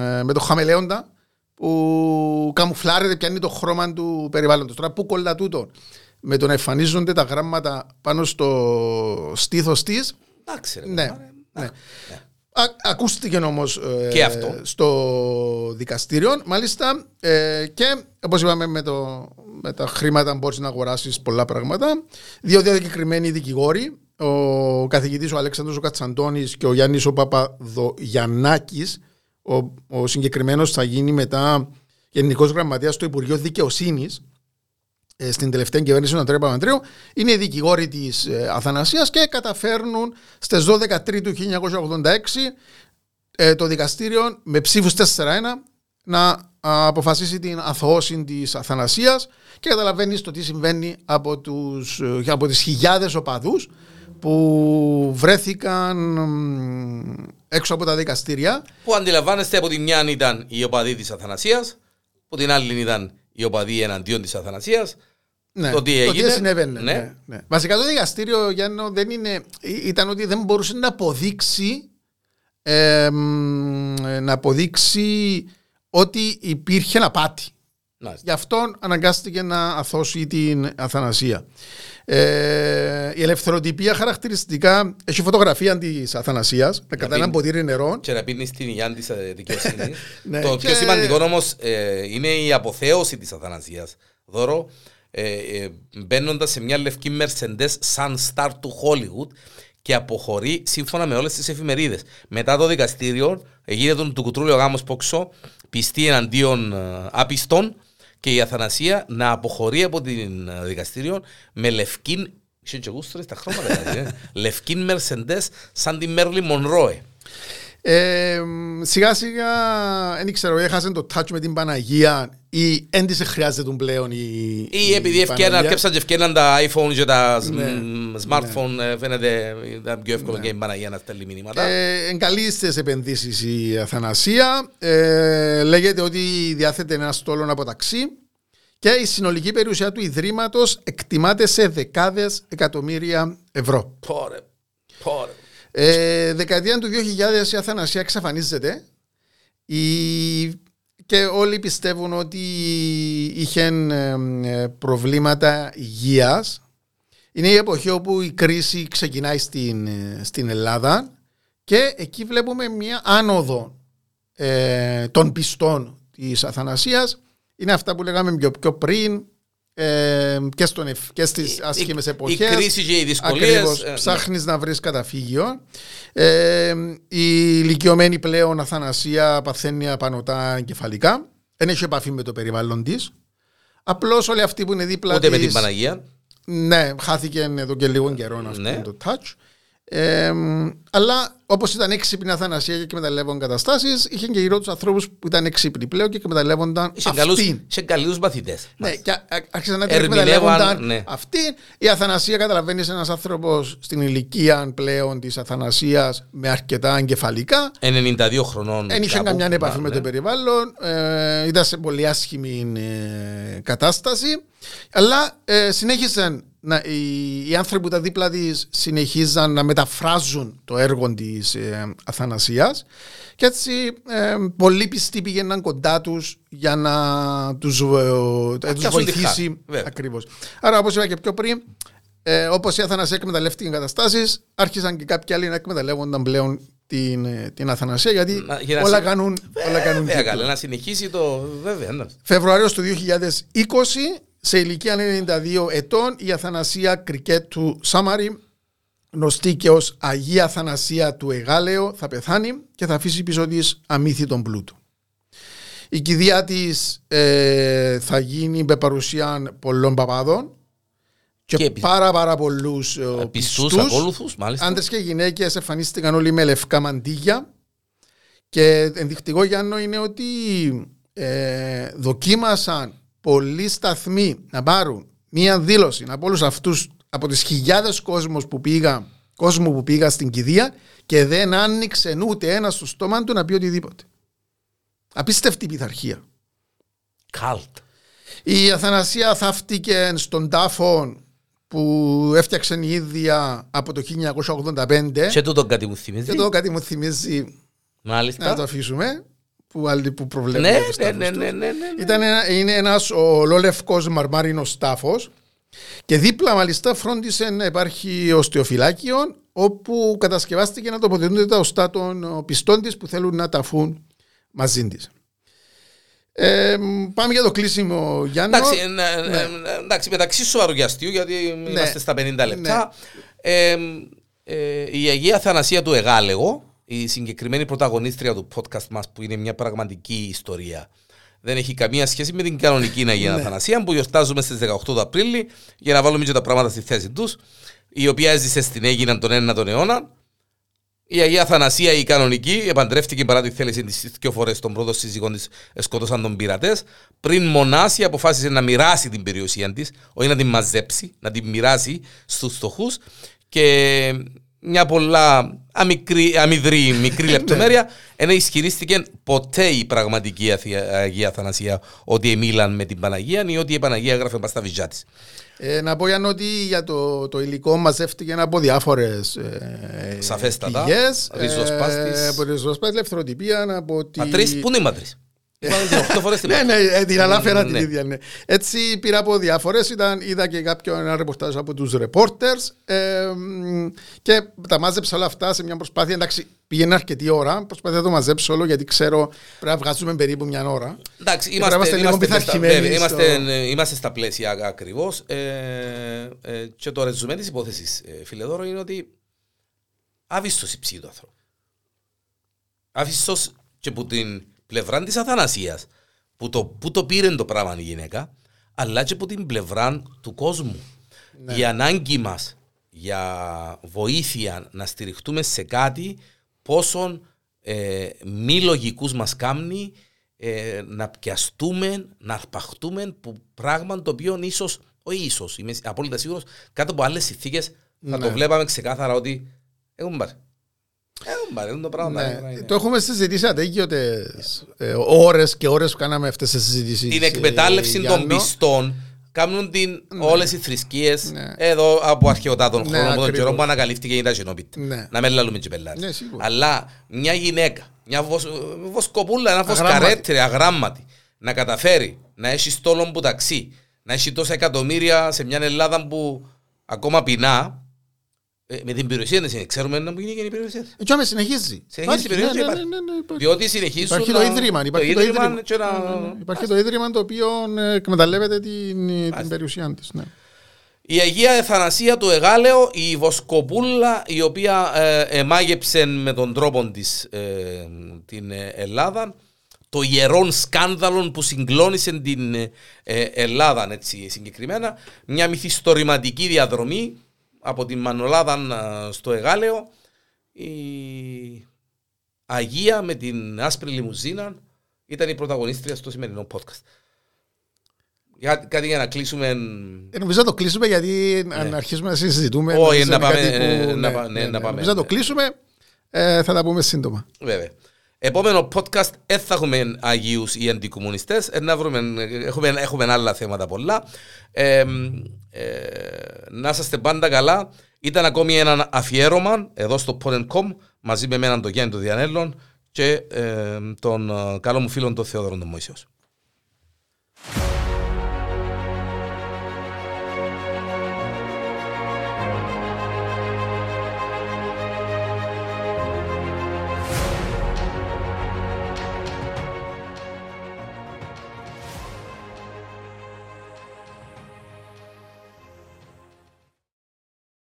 ε, με τον χαμελέοντα, που καμουφλάρεται, πιάνει το χρώμα του περιβάλλοντος. Τώρα, πού κολλά τούτο, με το να εμφανίζονται τα γράμματα πάνω στο στήθος της. Εντάξει, ρε, Ναι, ναι. ναι. Α, ακούστηκε όμως Και αυτό. στο δικαστήριο. Μάλιστα ε, και όπως είπαμε με, το, με τα χρήματα μπορείς να αγοράσεις πολλά πράγματα. Δύο διακεκριμένοι δικηγόροι, ο καθηγητής ο Αλέξανδρος ο Κατσαντώνης και ο Γιάννης ο Παπαδογιαννάκη. Ο, ο συγκεκριμένος θα γίνει μετά Γενικός Γραμματέας στο Υπουργείο Δικαιοσύνης ε, στην τελευταία κυβέρνηση του Αντρέα Παπαντρέου είναι οι δικηγόροι της ε, Αθανασίας και καταφέρνουν στις 12 Τρίτου 1986 ε, το δικαστήριο με ψήφους 4-1 να α, αποφασίσει την αθωώση της Αθανασίας και καταλαβαίνεις το τι συμβαίνει από, τους, ε, από τις χιλιάδες οπαδούς που βρέθηκαν μ, έξω από τα δικαστήρια Που αντιλαμβάνεστε από τη μια ήταν η οπαδή της Αθανασίας, από την άλλη ήταν η οπαδή εναντίον της Αθανασίας. Ναι, Το τι έγινε. συνέβαινε. Ναι. Ναι. Ναι, Βασικά το δικαστήριο Γιάννο δεν είναι, ή- ήταν ότι δεν μπορούσε να αποδείξει ε, μ, να αποδείξει ότι υπήρχε απάτη. Γι' αυτό αναγκάστηκε να αθώσει την Αθανασία. Ε, η ελευθεροτυπία χαρακτηριστικά έχει φωτογραφία της Αθανασίας με κατά ένα πίνει. ποτήρι νερό. Και να πίνεις την υγειά της δικαιοσύνης. Ναι, το και- πιο σημαντικό όμως είναι η αποθέωση της Αθανασίας. Δώρο, ε, ε, μπαίνοντας σε μια λευκή Mercedes σαν star του Hollywood και αποχωρεί σύμφωνα με όλες τις εφημερίδες. Μετά το δικαστήριο, γίνεται τον του κουτρούλιο γάμος πόξο, πιστή εναντίον ε, άπιστων και η Αθανασία να αποχωρεί από την ε, δικαστήριο με λευκή. Είχε και γούστρες τα χρώματα, δηλαδή, ε. λευκή Mercedes σαν τη Μέρλι Μονρόε. Ε, σιγά σιγά δεν ξέρω, έχασε το touch με την Παναγία ή δεν της χρειάζεται πλέον η, Ή επειδή η ευκαιρία, Παναγία. αρκέψαν και ευκαιρία τα iPhone και τα σ- Ναι. μ, smartphone ε, φαίνεται ήταν πιο εύκολο και η Παναγία να στέλνει μηνύματα. Ε, εν καλείς τις επενδύσεις η Αθανασία. Ε, λέγεται ότι διάθεται ένα στόλο από ταξί και η συνολική περιουσία του Ιδρύματος εκτιμάται σε δεκάδες εκατομμύρια ευρώ. Πόρε, πόρε. Ε, δεκαετία του 2000 η Αθανασία εξαφανίζεται η... και όλοι πιστεύουν ότι είχε ε, ε, προβλήματα υγείας. Είναι η εποχή όπου η κρίση ξεκινάει στην, ε, στην Ελλάδα και εκεί βλέπουμε μια άνοδο ε, των πιστών της Αθανασίας. Είναι αυτά που λέγαμε πιο, πιο πριν ε, και, στον, εφ- και στις άσχημες η εποχές. κρίση και οι δυσκολίες, Ακριβώς. ε, ναι. Ψάχνεις να βρεις καταφύγιο. Ε, η ηλικιωμένη πλέον Αθανασία παθαίνει απανοτά εγκεφαλικά. Δεν έχει επαφή με το περιβάλλον της. Απλώς όλοι αυτοί που είναι δίπλα Ούτε με της- την Παναγία. ναι, χάθηκε εδώ και λίγο καιρό να Ναι. το touch. Ε, αλλά όπως ήταν έξυπνη Αθανασία και εκμεταλλεύονταν καταστάσεις, είχε και γύρω τους ανθρώπους που ήταν έξυπνοι πλέον και εκμεταλλεύονταν Είχε καλούς, αυτήν. είχε καλούς μαθητές. Ναι, και α- α- άρχισαν να την Ερμηνεύαν, εκμεταλλεύονταν ναι. αυτή. Η Αθανασία, καταλαβαίνεις, ένας άνθρωπος στην ηλικία πλέον της Αθανασίας με αρκετά εγκεφαλικά. 92 χρονών. Δεν είχε κάπου. καμιά επαφή Ναι, με ναι. το περιβάλλον. Ε, ήταν σε πολύ άσχημη ε, κατάσταση. Αλλά ε, συνέχισαν να, οι, οι άνθρωποι που ήταν δίπλα της συνεχίζαν να μεταφράζουν το έργο της ε, Αθανασίας και έτσι ε, πολλοί πιστοί πήγαιναν κοντά τους για να τους τους πιάσουν τη βοηθήσει. χάρη, βέβαια. Ακριβώς. Άρα, όπως είπα και πιο πριν, ε, όπως η Αθανασία εκμεταλλεύτηκε καταστάσει, άρχισαν και κάποιοι άλλοι να εκμεταλλεύονταν πλέον την, ε, την Αθανασία γιατί Να- για να όλα, συ- κάνουν, όλα κάνουν Βέβαια, κύκλο. καλά, να συνεχίσει το. Βέβαια, ναι. Φεβρουάριο του 2020, σε ηλικία 92 ετών, η Αθανασία Κρικέτου Σάμαρη, γνωστή και ως Αγία Αθανασία του Εγάλεο, θα πεθάνει και θα αφήσει πίσω της αμύθιτον πλούτο. Η κηδεία της ε, θα γίνει με παρουσία πολλών παπάδων και, Και επι- πάρα πάρα πολλούς ε, Πιστούς, πιστούς. ακόλουθους, μάλιστα. Άντρες και γυναίκες εμφανίστηκαν όλοι με λευκά μαντίγια. Και ενδεικτικό Γιάννο είναι ότι ε, δοκίμασαν πολλοί σταθμοί να πάρουν μία δήλωση από όλους αυτούς, από τις χιλιάδες κόσμου που πήγαν κόσμου που πήγα στην κηδεία και δεν άνοιξε ούτε ένα στο στόμα του να πει οτιδήποτε. Απίστευτη πειθαρχία. Καλτ. Η Αθανασία θαύτηκε στον τάφο που έφτιαξε η ίδια από το 1985. Και τούτο κάτι μου θυμίζει. Και το κάτι μου θυμίζει. Μάλιστα. Να το αφήσουμε. Που άλλοι που προβλέπουν. Ναι, ναι, ναι, ναι, ναι, ναι. Ήταν ένα, είναι ένας ολόλευκος μαρμάρινος τάφος και δίπλα μάλιστα φρόντισε να υπάρχει οστεοφυλάκιο όπου κατασκευάστηκε να τοποθετούνται τα οστά των πιστών της που θέλουν να ταφούν μαζί της. Ε, πάμε για το κλείσιμο Γιάννη. Εντάξει, ε, ναι. ε, εντάξει μεταξύ σοβαρού και αστείου γιατί ναι. είμαστε στα 50 λεπτά. Ναι. Ε, η Αγία Θανασία του Εγάλεγο, η συγκεκριμένη πρωταγωνίστρια του podcast μας που είναι μια πραγματική ιστορία δεν έχει καμία σχέση με την κανονική Αγία Αθανασία που γιορτάζουμε στις 18 του Απρίλη για να βάλουμε και τα πράγματα στη θέση τους η οποία έζησε στην Έγινα τον 9ο αιώνα η Αγία Θανασία, η κανονική, επαντρεύτηκε παρά τη θέληση της δύο φορές των πρώτων σύζυγων της, σκότωσαν τον πειρατές. Πριν μονάσει, αποφάσισε να μοιράσει την περιουσία της, όχι να την μαζέψει, να την μοιράσει στους φτωχούς. Και μια πολλά αμικρή, αμυδρή μικρή ναι. λεπτομέρεια, ενώ ισχυρίστηκε ποτέ η πραγματική Αγία Θανασία ότι μίλαν με την Παναγία ή ότι η Παναγία έγραφε πα στα βυζιά της. Ε, να πω για ότι για το, το υλικό μαζεύτηκε από διάφορες ε, Σαφέστατα. πηγές. Ριζοσπάστης. Ε, από ριζοσπάστη, ελευθεροτυπία. Από τη... Ματρής, πού είναι η ματρής. Ναι, ναι, ε, την ανάφερα την ναι. ίδια. Ναι. Έτσι πήρα από διάφορες. Είδα και κάποιο ένα ρεπορτάζ από τους reporters ε, και τα μάζεψα όλα αυτά σε μια προσπάθεια. Εντάξει, πήγαινε αρκετή ώρα. Προσπαθώ να το μαζέψω όλο γιατί ξέρω πρέπει να βγάζουμε περίπου μια ώρα. Εντάξει, είμαστε, είμαστε, λίγο πειθαρχημένοι. Είμαστε, είμαστε στα πλαίσια ακριβώς. Ε, ε, και το ρεζουμέ της υπόθεσης, ε, Φιλεδόρο, είναι ότι άβιστο η του άνθρωπου. Άβιστο και που την πλευρά της Αθανασίας, που το, που το πήρε το πράγμα η γυναίκα, αλλά και από την πλευρά του κόσμου. Ναι. Η ανάγκη μας για βοήθεια να στηριχτούμε σε κάτι πόσο ε, μη λογικούς μας κάνει ε, να πιαστούμε, να αρπαχτούμε που πράγμα το οποίο ίσως, όχι ίσως, είμαι απόλυτα σίγουρος, κάτω από άλλες συνθήκες θα ναι. το βλέπαμε ξεκάθαρα ότι έχουμε πάρει. Ναι. Το έχουμε συζητήσει ατέγιοτε ε, ώρες και ώρες που κάναμε αυτές τις συζητήσεις. Την εκμετάλλευση των πιστών κάνουν την ναι. όλες οι θρησκείες ναι. εδώ από αρχαιοτάτων ναι, χρόνων, από τον καιρό που ανακαλύφθηκε η Ταζινόπιτη. Ναι. Να μην λαλούμε και πελάρι. Ναι, Αλλά μια γυναίκα, μια βοσ, βοσκοπούλα, ένα βοσκαρέτρι, αγράμματη, να καταφέρει να έχει στόλον που ταξί, να έχει τόσα εκατομμύρια σε μια Ελλάδα που ακόμα πεινά, ε, με την περιουσία δεν είναι. Ξέρουμε να μου γίνει και η περιουσία. Έτσι όμως συνεχίζει. Συνεχίζει η περιουσία. Ναι, ναι, ναι, ναι, Διότι συνεχίζουν. Υπάρχει το ίδρυμα. Υπάρχει το ίδρυμα, υπάρχει το ίδρυμα το οποίο ε, εκμεταλλεύεται την, την περιουσία της. Ναι. Η Αγία Εθανασία του Εγάλεο, η Βοσκοπούλα, η οποία ε, εμάγεψε με τον τρόπο της ε, την Ελλάδα, το ιερόν σκάνδαλο που συγκλώνησε την ε, Ελλάδα έτσι, συγκεκριμένα, μια μυθιστορηματική διαδρομή από την Μανολάδα στο Εγάλεο η Αγία με την άσπρη λιμουζίνα ήταν η πρωταγωνίστρια στο σημερινό podcast. Για, κάτι για να κλείσουμε. Ε, νομίζω να το κλείσουμε γιατί ναι. αν αρχίσουμε να συζητούμε. Όχι, να πάμε. Ε, ναι, να, ναι, ναι, να πάμε. Νομίζω να το κλείσουμε. Ε, θα τα πούμε σύντομα. Βέβαια. Επόμενο podcast δεν θα έχουμε Αγίους ή αντικομουνιστές, έχουμε, έχουμε άλλα θέματα πολλά. Ε, ε, ε, να είστε πάντα καλά. Ήταν ακόμη ένα αφιέρωμα εδώ στο Pod.com μαζί με εμένα τον Γιάννη τον Διανέλλον και ε, τον ε, καλό μου φίλο τον Θεόδωρο τον Μωυσιος.